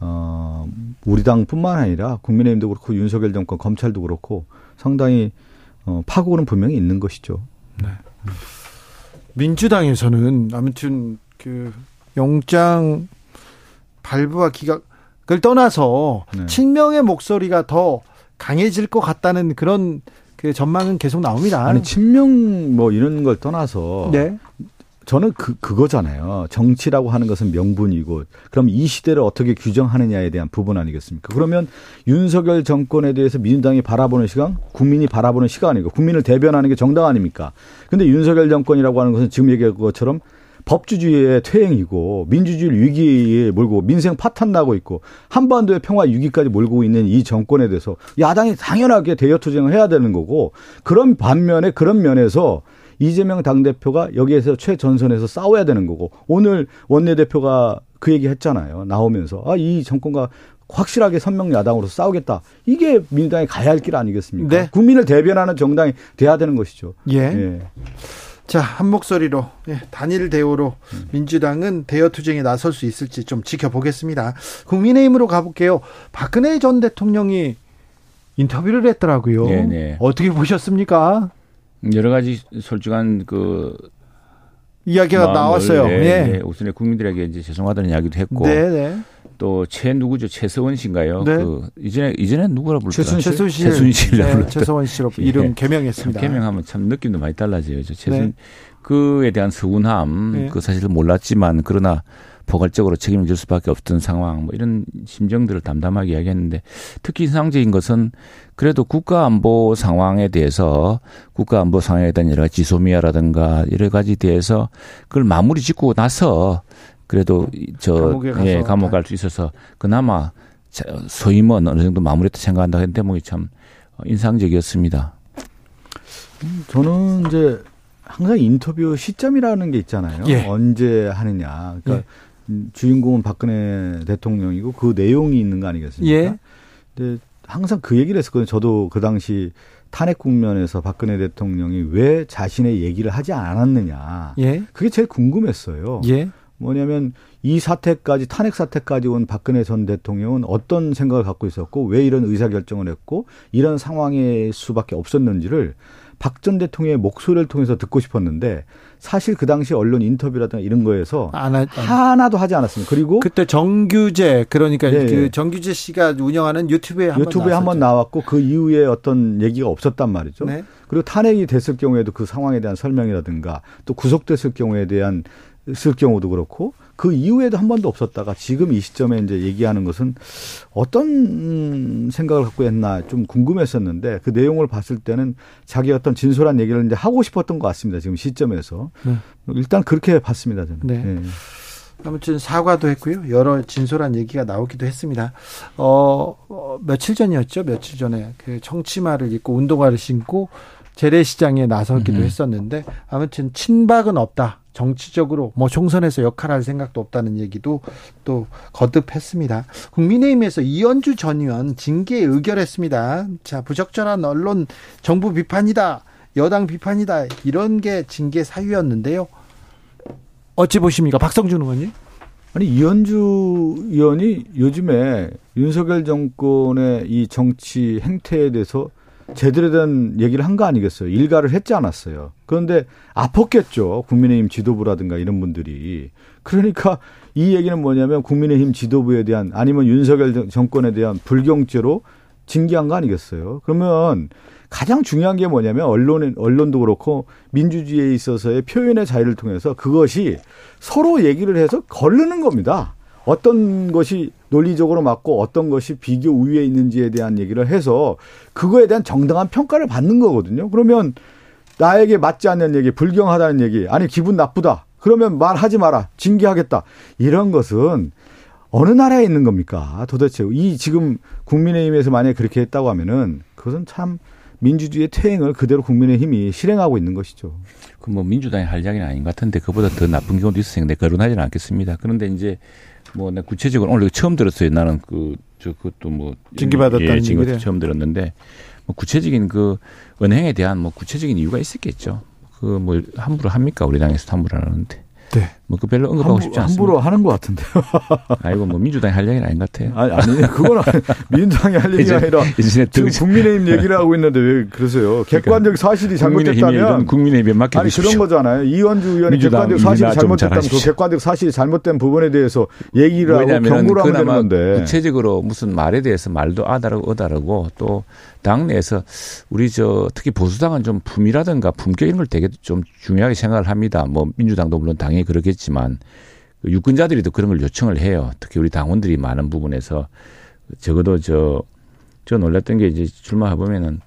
[SPEAKER 5] 어, 우리 당뿐만 아니라 국민의힘도 그렇고 윤석열 정권 검찰도 그렇고 상당히 어, 파고는 분명히 있는 것이죠. 네.
[SPEAKER 1] 민주당에서는 아무튼 그 영장 발부와 기각을 떠나서 네. 친명의 목소리가 더 강해질 것 같다는 그런 그 전망은 계속 나옵니다.
[SPEAKER 5] 아니 친명 뭐 이런 걸 떠나서 네. 저는 그 그거잖아요. 정치라고 하는 것은 명분이고 그럼 이 시대를 어떻게 규정하느냐에 대한 부분 아니겠습니까? 그러면 윤석열 정권에 대해서 민주당이 바라보는 시간, 국민이 바라보는 시간이고 국민을 대변하는 게 정당 아닙니까? 근데 윤석열 정권이라고 하는 것은 지금 얘기한 것처럼 법주주의의 퇴행이고 민주주의를 위기에 몰고 민생 파탄 나고 있고 한반도의 평화 위기까지 몰고 있는 이 정권에 대해서 야당이 당연하게 대여 투쟁을 해야 되는 거고 그런 반면에 그런 면에서 이재명 당대표가 여기에서 최전선에서 싸워야 되는 거고 오늘 원내대표가 그 얘기 했잖아요. 나오면서 아 이 정권과 확실하게 선명 야당으로 싸우겠다. 이게 민주당이 가야 할 길 아니겠습니까? 네. 국민을 대변하는 정당이 돼야 되는 것이죠.
[SPEAKER 1] 예. 예. 자, 한 목소리로 예, 단일 대우로 민주당은 대여 투쟁에 나설 수 있을지 좀 지켜보겠습니다. 국민의힘으로 가볼게요. 박근혜 전 대통령이 인터뷰를 했더라고요. 네네. 어떻게 보셨습니까?
[SPEAKER 6] 여러 가지 솔직한 그
[SPEAKER 1] 이야기가 나왔어요. 예.
[SPEAKER 6] 예. 우선에 국민들에게 이제 죄송하다는 이야기도 했고. 네, 네. 또 최 누구죠? 최서원 씨인가요? 네. 그 이전에 이전에 누구라 부르더라?
[SPEAKER 1] 최순실.
[SPEAKER 6] 최순실.
[SPEAKER 1] 네, 최서원 씨로 이름 개명했습니다.
[SPEAKER 6] 개명하면 참 느낌도 많이 달라져요. 최순 네. 그에 대한 서운함 네. 그 사실은 몰랐지만 그러나 포괄적으로 책임을 질 수밖에 없던 상황 뭐 이런 심정들을 담담하게 이야기했는데 특히 인상적인 것은 그래도 국가 안보 상황에 대해서 국가 안보 상황에 대한 여러 가지 지소미아라든가 여러 가지 대해서 그걸 마무리 짓고 나서 그래도 저 감옥에 가서 예, 감옥 갈 수 있어서 그나마 소임은 어느 정도 마무리했다 생각한다 했는데 대목이 참 인상적이었습니다.
[SPEAKER 5] 음, 저는 이제 항상 인터뷰 시점이라는 게 있잖아요. 예. 언제 하느냐. 그러니까 예. 주인공은 박근혜 대통령이고 그 내용이 있는 거 아니겠습니까? 예. 근데 항상 그 얘기를 했었거든요. 저도 그 당시 탄핵 국면에서 박근혜 대통령이 왜 자신의 얘기를 하지 않았느냐. 예. 그게 제일 궁금했어요. 예. 뭐냐면 이 사태까지 탄핵 사태까지 온 박근혜 전 대통령은 어떤 생각을 갖고 있었고 왜 이런 의사 결정을 했고 이런 상황일 수밖에 없었는지를 박 전 대통령의 목소리를 통해서 듣고 싶었는데 사실 그 당시 언론 인터뷰라든가 이런 거에서 하, 하나도 하지 않았습니다. 그리고
[SPEAKER 1] 그때 정규재 그러니까 네. 그 정규재 씨가 운영하는 유튜브에
[SPEAKER 5] 한 유튜브에 한 번 나왔고 그 이후에 어떤 얘기가 없었단 말이죠. 네. 그리고 탄핵이 됐을 경우에도 그 상황에 대한 설명이라든가 또 구속됐을 경우에 대한 쓸 경우도 그렇고 그 이후에도 한 번도 없었다가 지금 이 시점에 이제 얘기하는 것은 어떤 생각을 갖고 했나 좀 궁금했었는데 그 내용을 봤을 때는 자기 어떤 진솔한 얘기를 이제 하고 싶었던 것 같습니다. 지금 시점에서 네. 일단 그렇게 봤습니다. 저는. 네. 네.
[SPEAKER 1] 아무튼 사과도 했고요. 여러 진솔한 얘기가 나오기도 했습니다. 어, 어 며칠 전이었죠. 며칠 전에 그 청치마를 입고 운동화를 신고 재래시장에 나서기도 음. 했었는데 아무튼 친박은 없다. 정치적으로 뭐 총선에서 역할할 생각도 없다는 얘기도 또 거듭했습니다. 국민의힘에서 이현주 전 의원 징계 의결했습니다. 자, 부적절한 언론 정부 비판이다. 여당 비판이다. 이런 게 징계 사유였는데요. 어찌 보십니까? 박성준 의원님?
[SPEAKER 5] 아니 이현주 의원이 요즘에 윤석열 정권의 이 정치 행태에 대해서 제대로 된 얘기를 한 거 아니겠어요? 일가를 했지 않았어요. 그런데 아팠겠죠. 국민의힘 지도부라든가 이런 분들이. 그러니까 이 얘기는 뭐냐면 국민의힘 지도부에 대한 아니면 윤석열 정권에 대한 불경죄로 징계한 거 아니겠어요? 그러면 가장 중요한 게 뭐냐면 언론 언론도 그렇고 민주주의에 있어서의 표현의 자유를 통해서 그것이 서로 얘기를 해서 걸르는 겁니다. 어떤 것이 논리적으로 맞고 어떤 것이 비교 우위에 있는지에 대한 얘기를 해서 그거에 대한 정당한 평가를 받는 거거든요. 그러면 나에게 맞지 않는 얘기, 불경하다는 얘기, 아니 기분 나쁘다. 그러면 말하지 마라. 징계하겠다. 이런 것은 어느 나라에 있는 겁니까? 도대체 이 지금 국민의힘에서 만약에 그렇게 했다고 하면은 그것은 참 민주주의의 퇴행을 그대로 국민의힘이 실행하고 있는 것이죠.
[SPEAKER 6] 그 뭐 민주당의 할 이야기는 아닌 것 같은데 그보다 더 나쁜 경우도 내 거론하지는 않겠습니다. 그런데 이제 뭐, 내 구체적으로 오늘 처음 들었어요. 나는 그, 저, 그것도 뭐.
[SPEAKER 1] 징계받았다는 예, 징계
[SPEAKER 6] 처음 들었는데, 뭐 구체적인 그 은행에 대한 뭐 구체적인 이유가 있었겠죠. 그 뭐 함부로 합니까? 우리 당에서 함부로 안 하는데. 네. 뭐 그 별로 언급하고 함부, 싶지 않습니다.
[SPEAKER 5] 함부로 하는 것 같은데요. [laughs]
[SPEAKER 6] 아이고 뭐 민주당이 할 얘기는 아닌 것 같아요.
[SPEAKER 5] 아니, 아니 그건 [laughs] 민주당이 할 얘기가 아니라 지금 국민의힘 얘기를 하고 있는데 왜 그러세요? 그러니까 객관적 사실이 잘못됐다면
[SPEAKER 6] 국민의힘에 맡겨
[SPEAKER 5] 아니 그런 거잖아요. 이원주 의원이 객관적 사실이 잘못됐다면 그 객관적 사실이 잘못된 부분에 대해서 얘기를 하고 경고를 하면 되는 건데
[SPEAKER 6] 구체적으로 무슨 말에 대해서 말도 아다르고 어다르고 또 당내에서 우리 저 특히 보수당은 좀 품이라든가 품격 이런 걸 되게 좀 중요하게 생각을 합니다. 뭐 민주당도 물론 당연히 그렇 겠지만 그 유권자들이도 그런 걸 요청을 해요. 특히 우리 당원들이 많은 부분에서 적어도 저, 저 놀랐던 게 이제 출마해 보면은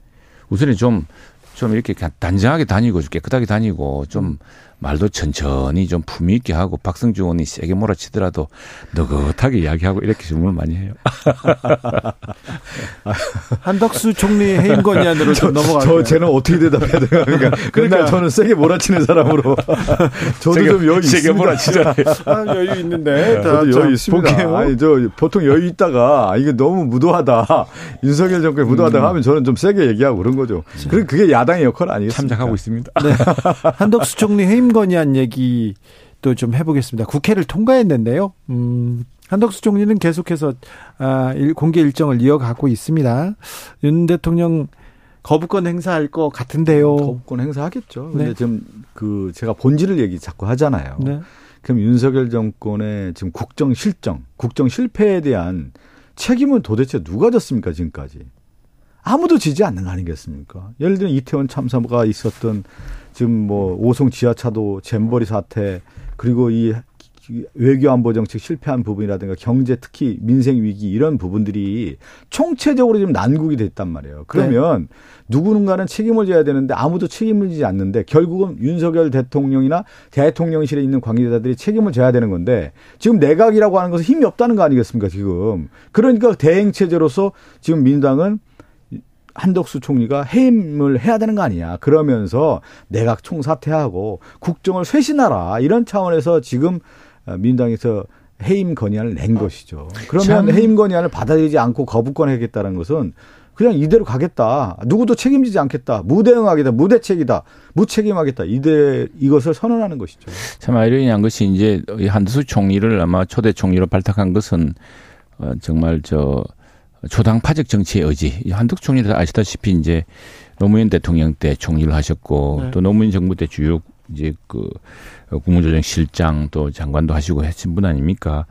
[SPEAKER 6] 우선은 좀, 좀 이렇게 단정하게 다니고 깨끗하게 다니고 좀 말도 천천히 좀 품위 있게 하고 박성주 의원이 세게 몰아치더라도 느긋하게 이야기하고 이렇게 질문을 많이 해요. [laughs]
[SPEAKER 1] 한덕수 총리 해임 건의안으로 좀 넘어갈게요.
[SPEAKER 5] 저 쟤는 어떻게 대답해야 돼요? 그러니까, [laughs] 그러니까 저는 세게 몰아치는 사람으로 [laughs] 저도 세게, 좀 여유 세게 몰아치잖아요.
[SPEAKER 1] 아, 여유 있는데.
[SPEAKER 5] 네, 저도 여유 있습니다. 볼게요. 아니 저 보통 여유 있다가 아, 이게 너무 무도하다. 윤석열 정권 무도하다 음. 하면 저는 좀 세게 얘기하고 그런 거죠. 그래 그게 야당의 역할 아니겠습니까?
[SPEAKER 6] 참작하고 있습니다.
[SPEAKER 1] 네. 한덕수 총리 해임 건의안 얘기도 좀 해보겠습니다. 국회를 통과했는데요. 음, 한덕수 총리는 계속해서 아, 공개 일정을 이어가고 있습니다. 윤 대통령 거부권 행사할 것 같은데요.
[SPEAKER 5] 거부권 행사하겠죠. 근데 네. 지금 그 제가 본질을 얘기 자꾸 하잖아요. 네. 그럼 윤석열 정권의 지금 국정 실정, 국정 실패에 대한 책임은 도대체 누가 졌습니까 지금까지? 아무도 지지 않는 거 아니겠습니까? 예를 들면 이태원 참사가 있었던 지금 뭐 오송 지하차도 잼버리 사태 그리고 이 외교안보 정책 실패한 부분이라든가 경제 특히 민생 위기 이런 부분들이 총체적으로 지금 난국이 됐단 말이에요. 그러면 네. 누구는가는 책임을 져야 되는데 아무도 책임을 지지 않는데 결국은 윤석열 대통령이나 대통령실에 있는 관계자들이 책임을 져야 되는 건데 지금 내각이라고 하는 것은 힘이 없다는 거 아니겠습니까 지금. 그러니까 대행 체제로서 지금 민주당은 한덕수 총리가 해임을 해야 되는 거 아니냐. 그러면서 내각 총사퇴하고 국정을 쇄신하라. 이런 차원에서 지금 어, 민주당에서 해임 건의안을 낸 것이죠. 그러면 해임 건의안을 받아들이지 않고 거부권하겠다는 것은 그냥 이대로 가겠다. 누구도 책임지지 않겠다. 무대응하겠다. 무대책이다. 무책임하겠다. 이대 이것을 선언하는 것이죠.
[SPEAKER 6] 참 아이러니한 것이 이제 한두수 총리를 아마 초대 총리로 발탁한 것은 어, 정말 저 초당 파적 정치의 의지. 한덕 총리도 아시다시피 이제 노무현 대통령 때 총리를 하셨고 네. 또 노무현 정부 때 주요 이제 그 국무조정 실장 또 장관도 하시고 하신 분 아닙니까?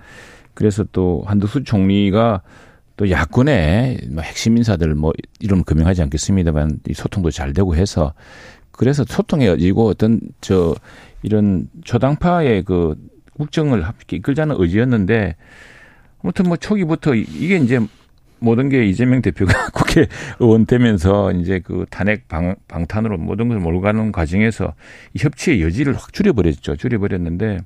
[SPEAKER 6] 그래서 또 한덕수 총리가 또 야권의 뭐 핵심 인사들 뭐 이름 금명하지 않겠습니다만 소통도 잘 되고 해서 그래서 소통이 어지고 어떤 저 이런 초당파의 그 국정을 이끌자는 의지였는데 아무튼 뭐 초기부터 이게 이제 모든 게 이재명 대표가 [laughs] 국회의원 되면서 이제 그 탄핵 방, 방탄으로 모든 것을 몰고 가는 과정에서 협치의 여지를 확 줄여버렸죠. 줄여버렸는데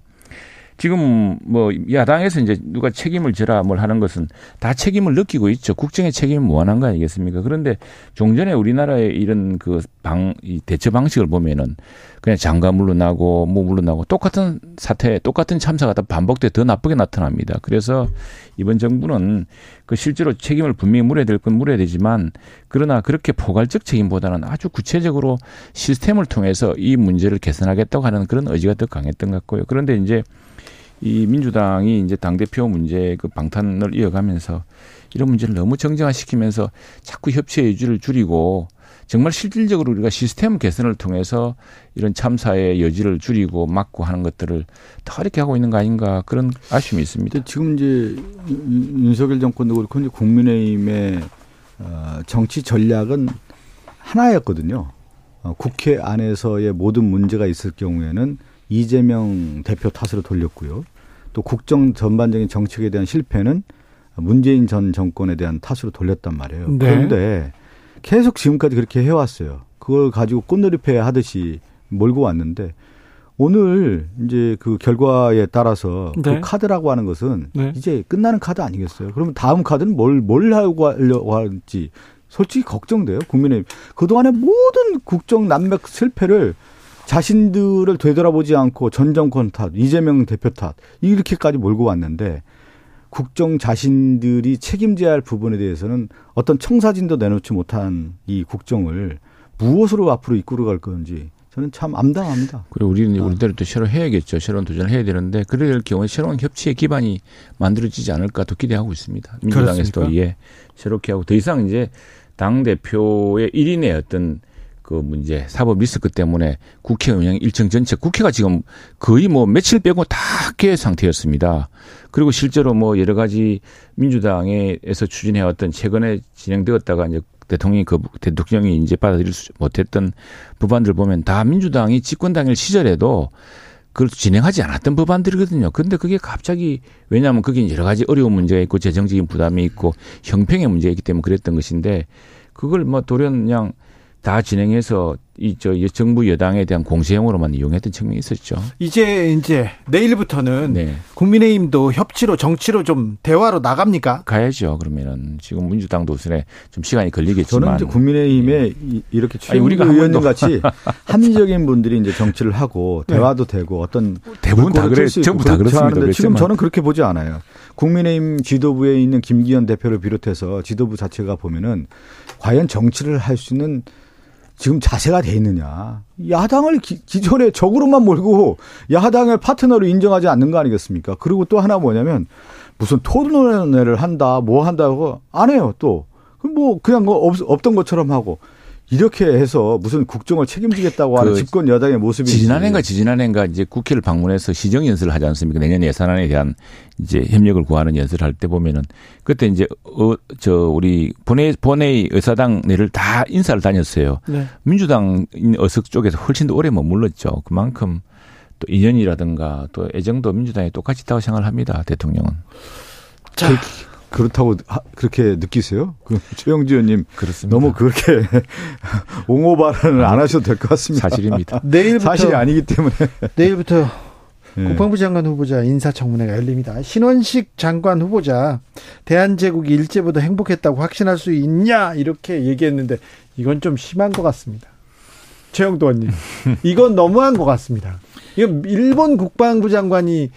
[SPEAKER 6] 지금 뭐 야당에서 이제 누가 책임을 져라 뭘 하는 것은 다 책임을 느끼고 있죠. 국정의 책임은 무한한 거 아니겠습니까? 그런데 종전에 우리나라의 이런 그 방, 이 대처 방식을 보면은 그냥 장관 물러나고 뭐 물러나고 똑같은 사태, 똑같은 참사가 다 반복돼 더 나쁘게 나타납니다. 그래서 이번 정부는 그 실제로 책임을 분명히 물어야 될 건 물어야 되지만 그러나 그렇게 포괄적 책임보다는 아주 구체적으로 시스템을 통해서 이 문제를 개선하겠다고 하는 그런 의지가 더 강했던 것 같고요. 그런데 이제 이 민주당이 이제 당대표 문제 그 방탄을 이어가면서 이런 문제를 너무 정쟁화시키면서 자꾸 협치의 여지를 줄이고 정말 실질적으로 우리가 시스템 개선을 통해서 이런 참사의 여지를 줄이고 막고 하는 것들을 더 이렇게 하고 있는 거 아닌가 그런 아쉬움이 있습니다.
[SPEAKER 5] 지금 이제 윤석열 정권도 그렇고 이제 국민의힘의 어, 정치 전략은 하나였거든요. 어, 국회 안에서의 모든 문제가 있을 경우에는 이재명 대표 탓으로 돌렸고요. 또 국정 전반적인 정책에 대한 실패는 문재인 전 정권에 대한 탓으로 돌렸단 말이에요. 네. 그런데 계속 지금까지 그렇게 해왔어요. 그걸 가지고 꽃놀이패 하듯이 몰고 왔는데 오늘 이제 그 결과에 따라서 그 네. 그 카드라고 하는 것은 네. 이제 끝나는 카드 아니겠어요? 그러면 다음 카드는 뭘, 뭘 하고 하려고 할지 솔직히 걱정돼요. 국민의 그동안의 모든 국정 난맥 실패를 자신들을 되돌아보지 않고 전 정권 탓, 이재명 대표 탓 이렇게까지 몰고 왔는데 국정 자신들이 책임져야 할 부분에 대해서는 어떤 청사진도 내놓지 못한 이 국정을 무엇으로 앞으로 이끌어 갈 건지 저는 참 암담합니다.
[SPEAKER 6] 그리고 우리는 어. 우리대로 또 새로 해야겠죠. 새로운 도전을 해야 되는데 그럴 경우에 새로운 협치의 기반이 만들어지지 않을까 또 기대하고 있습니다. 민주당에서도 예, 새롭게 하고 더 이상 이제 당 대표의 1인의 어떤 그 문제, 사법 리스크 때문에 국회 운영 일정 전체, 국회가 지금 거의 뭐 며칠 빼고 다 깨 상태였습니다. 그리고 실제로 뭐 여러 가지 민주당에서 추진해왔던 최근에 진행되었다가 이제 대통령이 그 대통령이 이제 받아들일 수 못했던 법안들 보면 다 민주당이 집권 당일 시절에도 그걸 진행하지 않았던 법안들이거든요. 근데 그게 갑자기 왜냐하면 그게 여러 가지 어려운 문제가 있고 재정적인 부담이 있고 형평의 문제가 있기 때문에 그랬던 것인데 그걸 뭐 돌연 그냥 다 진행해서 이 저 정부 여당에 대한 공세형으로만 이용했던 측면이 있었죠.
[SPEAKER 1] 이제 이제 내일부터는 네. 국민의힘도 협치로 정치로 좀 대화로 나갑니까?
[SPEAKER 6] 가야죠. 그러면은 지금 민주당도 우선에 좀 시간이 걸리겠지만
[SPEAKER 5] 저는 이제 국민의힘에 네. 이렇게 최고 의원님 같이 [laughs] 합리적인 분들이 이제 정치를 하고 네. 대화도 네. 되고 어떤
[SPEAKER 6] 대부분 다 그래 전부 다 그렇습니다.
[SPEAKER 5] 지금 저는 그렇게 보지 않아요. 국민의힘 지도부에 있는 김기현 대표를 비롯해서 지도부 자체가 보면은 과연 정치를 할 수 있는 지금 자세가 돼 있느냐. 야당을 기, 기존에 적으로만 몰고 야당을 파트너로 인정하지 않는 거 아니겠습니까? 그리고 또 하나 뭐냐면 무슨 토론회를 한다, 뭐 한다고 안 해요, 또. 뭐 그냥 뭐 없, 없던 것처럼 하고 이렇게 해서 무슨 국정을 책임지겠다고 하는 그 집권 여당의 모습이
[SPEAKER 6] 지지난해인가 지지난해인가 이제 국회를 방문해서 시정 연설을 하지 않습니까? 내년 예산안에 대한 이제 협력을 구하는 연설을 할 때 보면은 그때 이제 어 저 우리 본회 본회의 의사당 내를 다 인사를 다녔어요. 네. 민주당 어석 쪽에서 훨씬 더 오래 머물렀죠. 그만큼 또 인연이라든가 또 애정도 민주당에 똑같이 있다고 생각을 합니다. 대통령은.
[SPEAKER 5] 자. 그 렇다고 하, 그렇게 느끼세요? 그 최영주 의원님
[SPEAKER 6] 그렇습니다.
[SPEAKER 5] 너무 그렇게 [laughs] 옹호 발언을 안 하셔도 될 것 같습니다.
[SPEAKER 6] 사실입니다.
[SPEAKER 5] 내일부터 사실이 아니기 때문에
[SPEAKER 1] 내일부터 네. 국방부 장관 후보자 인사청문회가 열립니다. 신원식 장관 후보자 대한제국이 일제보다 행복했다고 확신할 수 있냐 이렇게 얘기했는데 이건 좀 심한 것 같습니다. 최영도 의원님 [laughs] 이건 너무한 것 같습니다. 이건 일본 국방부 장관이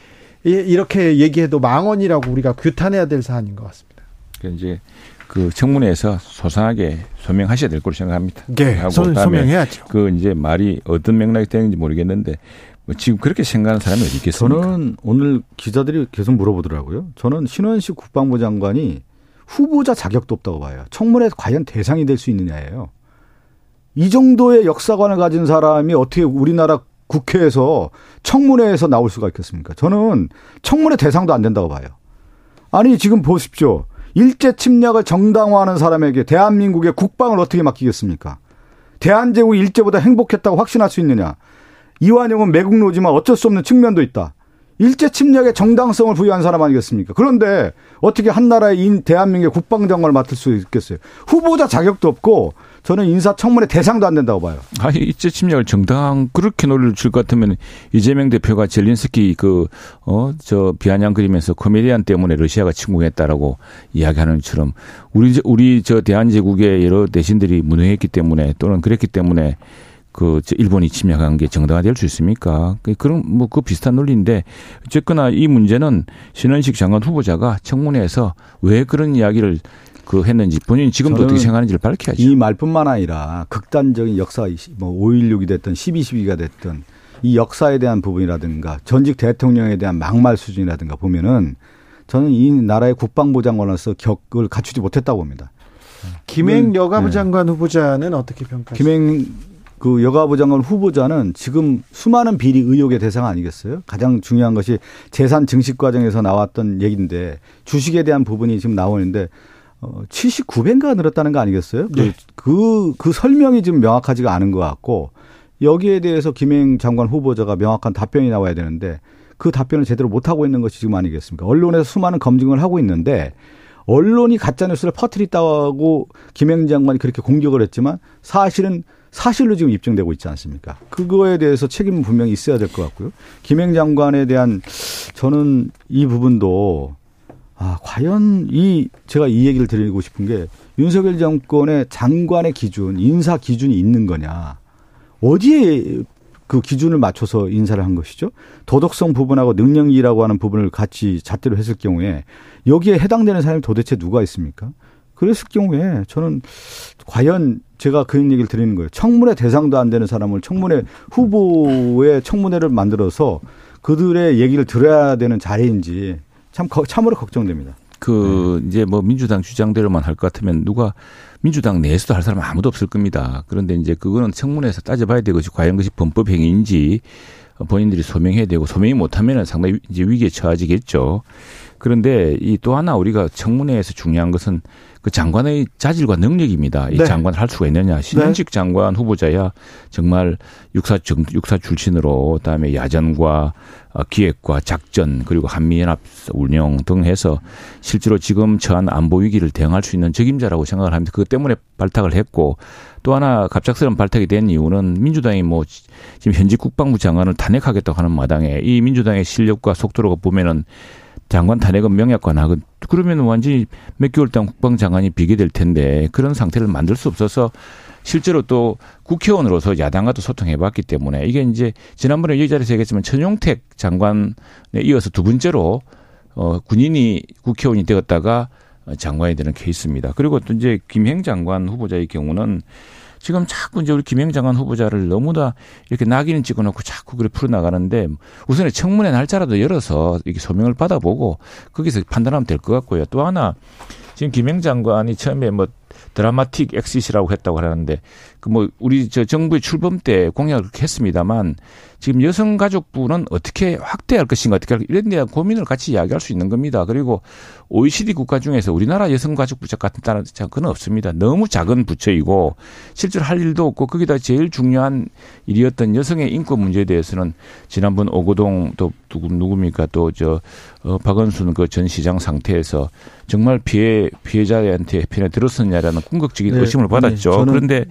[SPEAKER 1] 이렇게 얘기해도 망언이라고 우리가 규탄해야 될 사안인 것 같습니다.
[SPEAKER 6] 이제 그 청문회에서 소상하게 소명하셔야 될 거로 생각합니다.
[SPEAKER 1] 네, 하고 소, 소명해야죠.
[SPEAKER 6] 그 이제 말이 어떤 맥락이 되는지 모르겠는데 뭐 지금 그렇게 생각하는 사람이 어디 있겠습니까?
[SPEAKER 5] 저는 오늘 기자들이 계속 물어보더라고요. 저는 신원식 국방부 장관이 후보자 자격도 없다고 봐요. 청문회 과연 대상이 될 수 있느냐예요. 이 정도의 역사관을 가진 사람이 어떻게 우리나라 국회에서 청문회에서 나올 수가 있겠습니까? 저는 청문회 대상도 안 된다고 봐요. 아니 지금 보십시오. 일제 침략을 정당화하는 사람에게 대한민국의 국방을 어떻게 맡기겠습니까? 대한제국이 일제보다 행복했다고 확신할 수 있느냐? 이완용은 매국노지만 어쩔 수 없는 측면도 있다. 일제 침략의 정당성을 부여한 사람 아니겠습니까? 그런데 어떻게 한 나라의 대한민국의 국방장관을 맡을 수 있겠어요? 후보자 자격도 없고 저는 인사청문회 대상도 안 된다고 봐요.
[SPEAKER 6] 아, 일제 침략을 정당 그렇게 논리를 줄것 같으면 이재명 대표가 젤린스키 그, 어, 저 비아냥 그리면서 코미디안 때문에 러시아가 침공했다라고 이야기하는 것처럼 우리, 우리 저 대한제국의 여러 대신들이 무능했기 때문에 또는 그랬기 때문에 그 일본이 침략한 게 정당화될 수 있습니까? 그 그런 뭐 그 비슷한 논리인데 어쨌거나 이 문제는 신원식 장관 후보자가 청문회에서 왜 그런 이야기를 그 했는지 본인이 지금도 어떻게 생각하는지를 밝혀야죠.
[SPEAKER 5] 이 말뿐만 아니라 극단적인 역사 뭐 5.16이 됐든 12.12가 됐든 이 역사에 대한 부분이라든가 전직 대통령에 대한 막말 수준이라든가 보면은 저는 이 나라의 국방부 장관으로서 격을 갖추지 못했다고 봅니다.
[SPEAKER 1] 김행 네. 여가부 장관 네. 후보자는 어떻게 평가하세요?
[SPEAKER 5] 김행 그 여가부 장관 후보자는 지금 수많은 비리 의혹의 대상 아니겠어요? 가장 중요한 것이 재산 증식 과정에서 나왔던 얘기인데 주식에 대한 부분이 지금 나오는데 어, 79배인가 늘었다는 거 아니겠어요? 그, 네. 그, 그 설명이 지금 명확하지가 않은 것 같고 여기에 대해서 김행 장관 후보자가 명확한 답변이 나와야 되는데 그 답변을 제대로 못하고 있는 것이 지금 아니겠습니까? 언론에서 수많은 검증을 하고 있는데 언론이 가짜뉴스를 퍼뜨렸다고 김행 장관이 그렇게 공격을 했지만 사실은 사실로 지금 입증되고 있지 않습니까? 그거에 대해서 책임은 분명히 있어야 될 것 같고요. 김행 장관에 대한 저는 이 부분도 아, 과연 이, 제가 이 얘기를 드리고 싶은 게 윤석열 정권의 장관의 기준, 인사 기준이 있는 거냐. 어디에 그 기준을 맞춰서 인사를 한 것이죠? 도덕성 부분하고 능력이라고 하는 부분을 같이 잣대로 했을 경우에 여기에 해당되는 사람이 도대체 누가 있습니까? 그랬을 경우에 저는 과연 제가 그런 얘기를 드리는 거예요. 청문회 대상도 안 되는 사람을 청문회 후보의 청문회를 만들어서 그들의 얘기를 들어야 되는 자리인지 참 참으로 걱정됩니다.
[SPEAKER 6] 그 네. 이제 뭐 민주당 주장대로만 할 것 같으면 누가 민주당 내에서도 할 사람 아무도 없을 겁니다. 그런데 이제 그거는 청문회에서 따져봐야 되고이 과연 그것이 범법 행위인지 본인들이 소명해야 되고 소명이 못하면 상당히 이제 위기에 처해지겠죠. 그런데 이 또 하나 우리가 청문회에서 중요한 것은 그 장관의 자질과 능력입니다. 이 네. 장관을 할 수가 있느냐. 신현직 네. 장관 후보자야 정말 육사 정, 육사 출신으로 그다음에 야전과 어, 기획과 작전 그리고 한미연합 운영 등 해서 실제로 지금 처한 안보 위기를 대응할 수 있는 적임자라고 생각을 합니다. 그것 때문에 발탁을 했고 또 하나 갑작스러운 발탁이 된 이유는 민주당이 뭐 지금 현직 국방부 장관을 탄핵하겠다고 하는 마당에 이 민주당의 실력과 속도로 보면은 장관 탄핵은 명약관 하고 그러면 완전히 몇 개월 동안 국방장관이 비게 될 텐데 그런 상태를 만들 수 없어서 실제로 또 국회의원으로서 야당과도 소통해봤기 때문에 이게 이제 지난번에 이 자리에서 얘기했지만 천용택 장관에 이어서 두 번째로 어 군인이 국회의원이 되었다가 장관이 되는 케이스입니다. 그리고 또 이제 김행 장관 후보자의 경우는 지금 자꾸 이제 우리 김행 장관 후보자를 너무나 이렇게 낙인을 찍어놓고 자꾸 그래 풀어나가는데 우선에 청문회 날짜라도 열어서 이렇게 소명을 받아보고 거기서 판단하면 될 것 같고요. 또 하나 지금 김행 장관이 처음에 뭐 dramatic exit라고 했다고 하는데 그 뭐 우리 저 정부의 출범 때 공약을 그렇게 했습니다만 지금 여성가족부는 어떻게 확대할 것인가 어떻게 할 이런 대한 고민을 같이 이야기할 수 있는 겁니다. 그리고 OECD 국가 중에서 우리나라 여성가족부처 같은 다른 그건 없습니다. 너무 작은 부처이고 실제로 할 일도 없고 거기다 제일 중요한 일이었던 여성의 인권 문제에 대해서는 지난번 오고동 또 누구 누굽니까 또저 어, 박원순 그 전 시장 상태에서 정말 피해 피해자한테 편에 들었었냐라는 궁극적인 네, 의심을 받았죠. 네, 그런데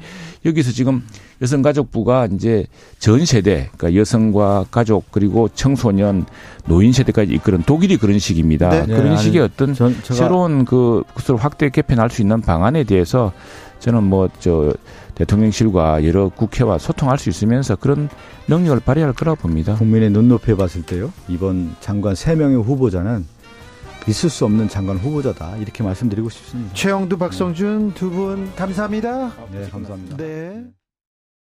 [SPEAKER 6] 여기서 지금 여성가족부가 이제 전 세대, 그러니까 여성과 가족 그리고 청소년, 노인 세대까지 이끄는 독일이 그런 식입니다. 네. 그런 네, 식의 어떤 전, 새로운 그 것을 확대 개편할 수 있는 방안에 대해서 저는 뭐 저 대통령실과 여러 국회와 소통할 수 있으면서 그런 능력을 발휘할 거라고 봅니다.
[SPEAKER 5] 국민의 눈높이에 봤을 때요. 이번 장관 3명의 후보자는 있을 수 없는 장관 후보자다. 이렇게 말씀드리고 싶습니다.
[SPEAKER 1] 최영두, 박성준 두분 감사합니다.
[SPEAKER 5] 네, 감사합니다.
[SPEAKER 1] 네.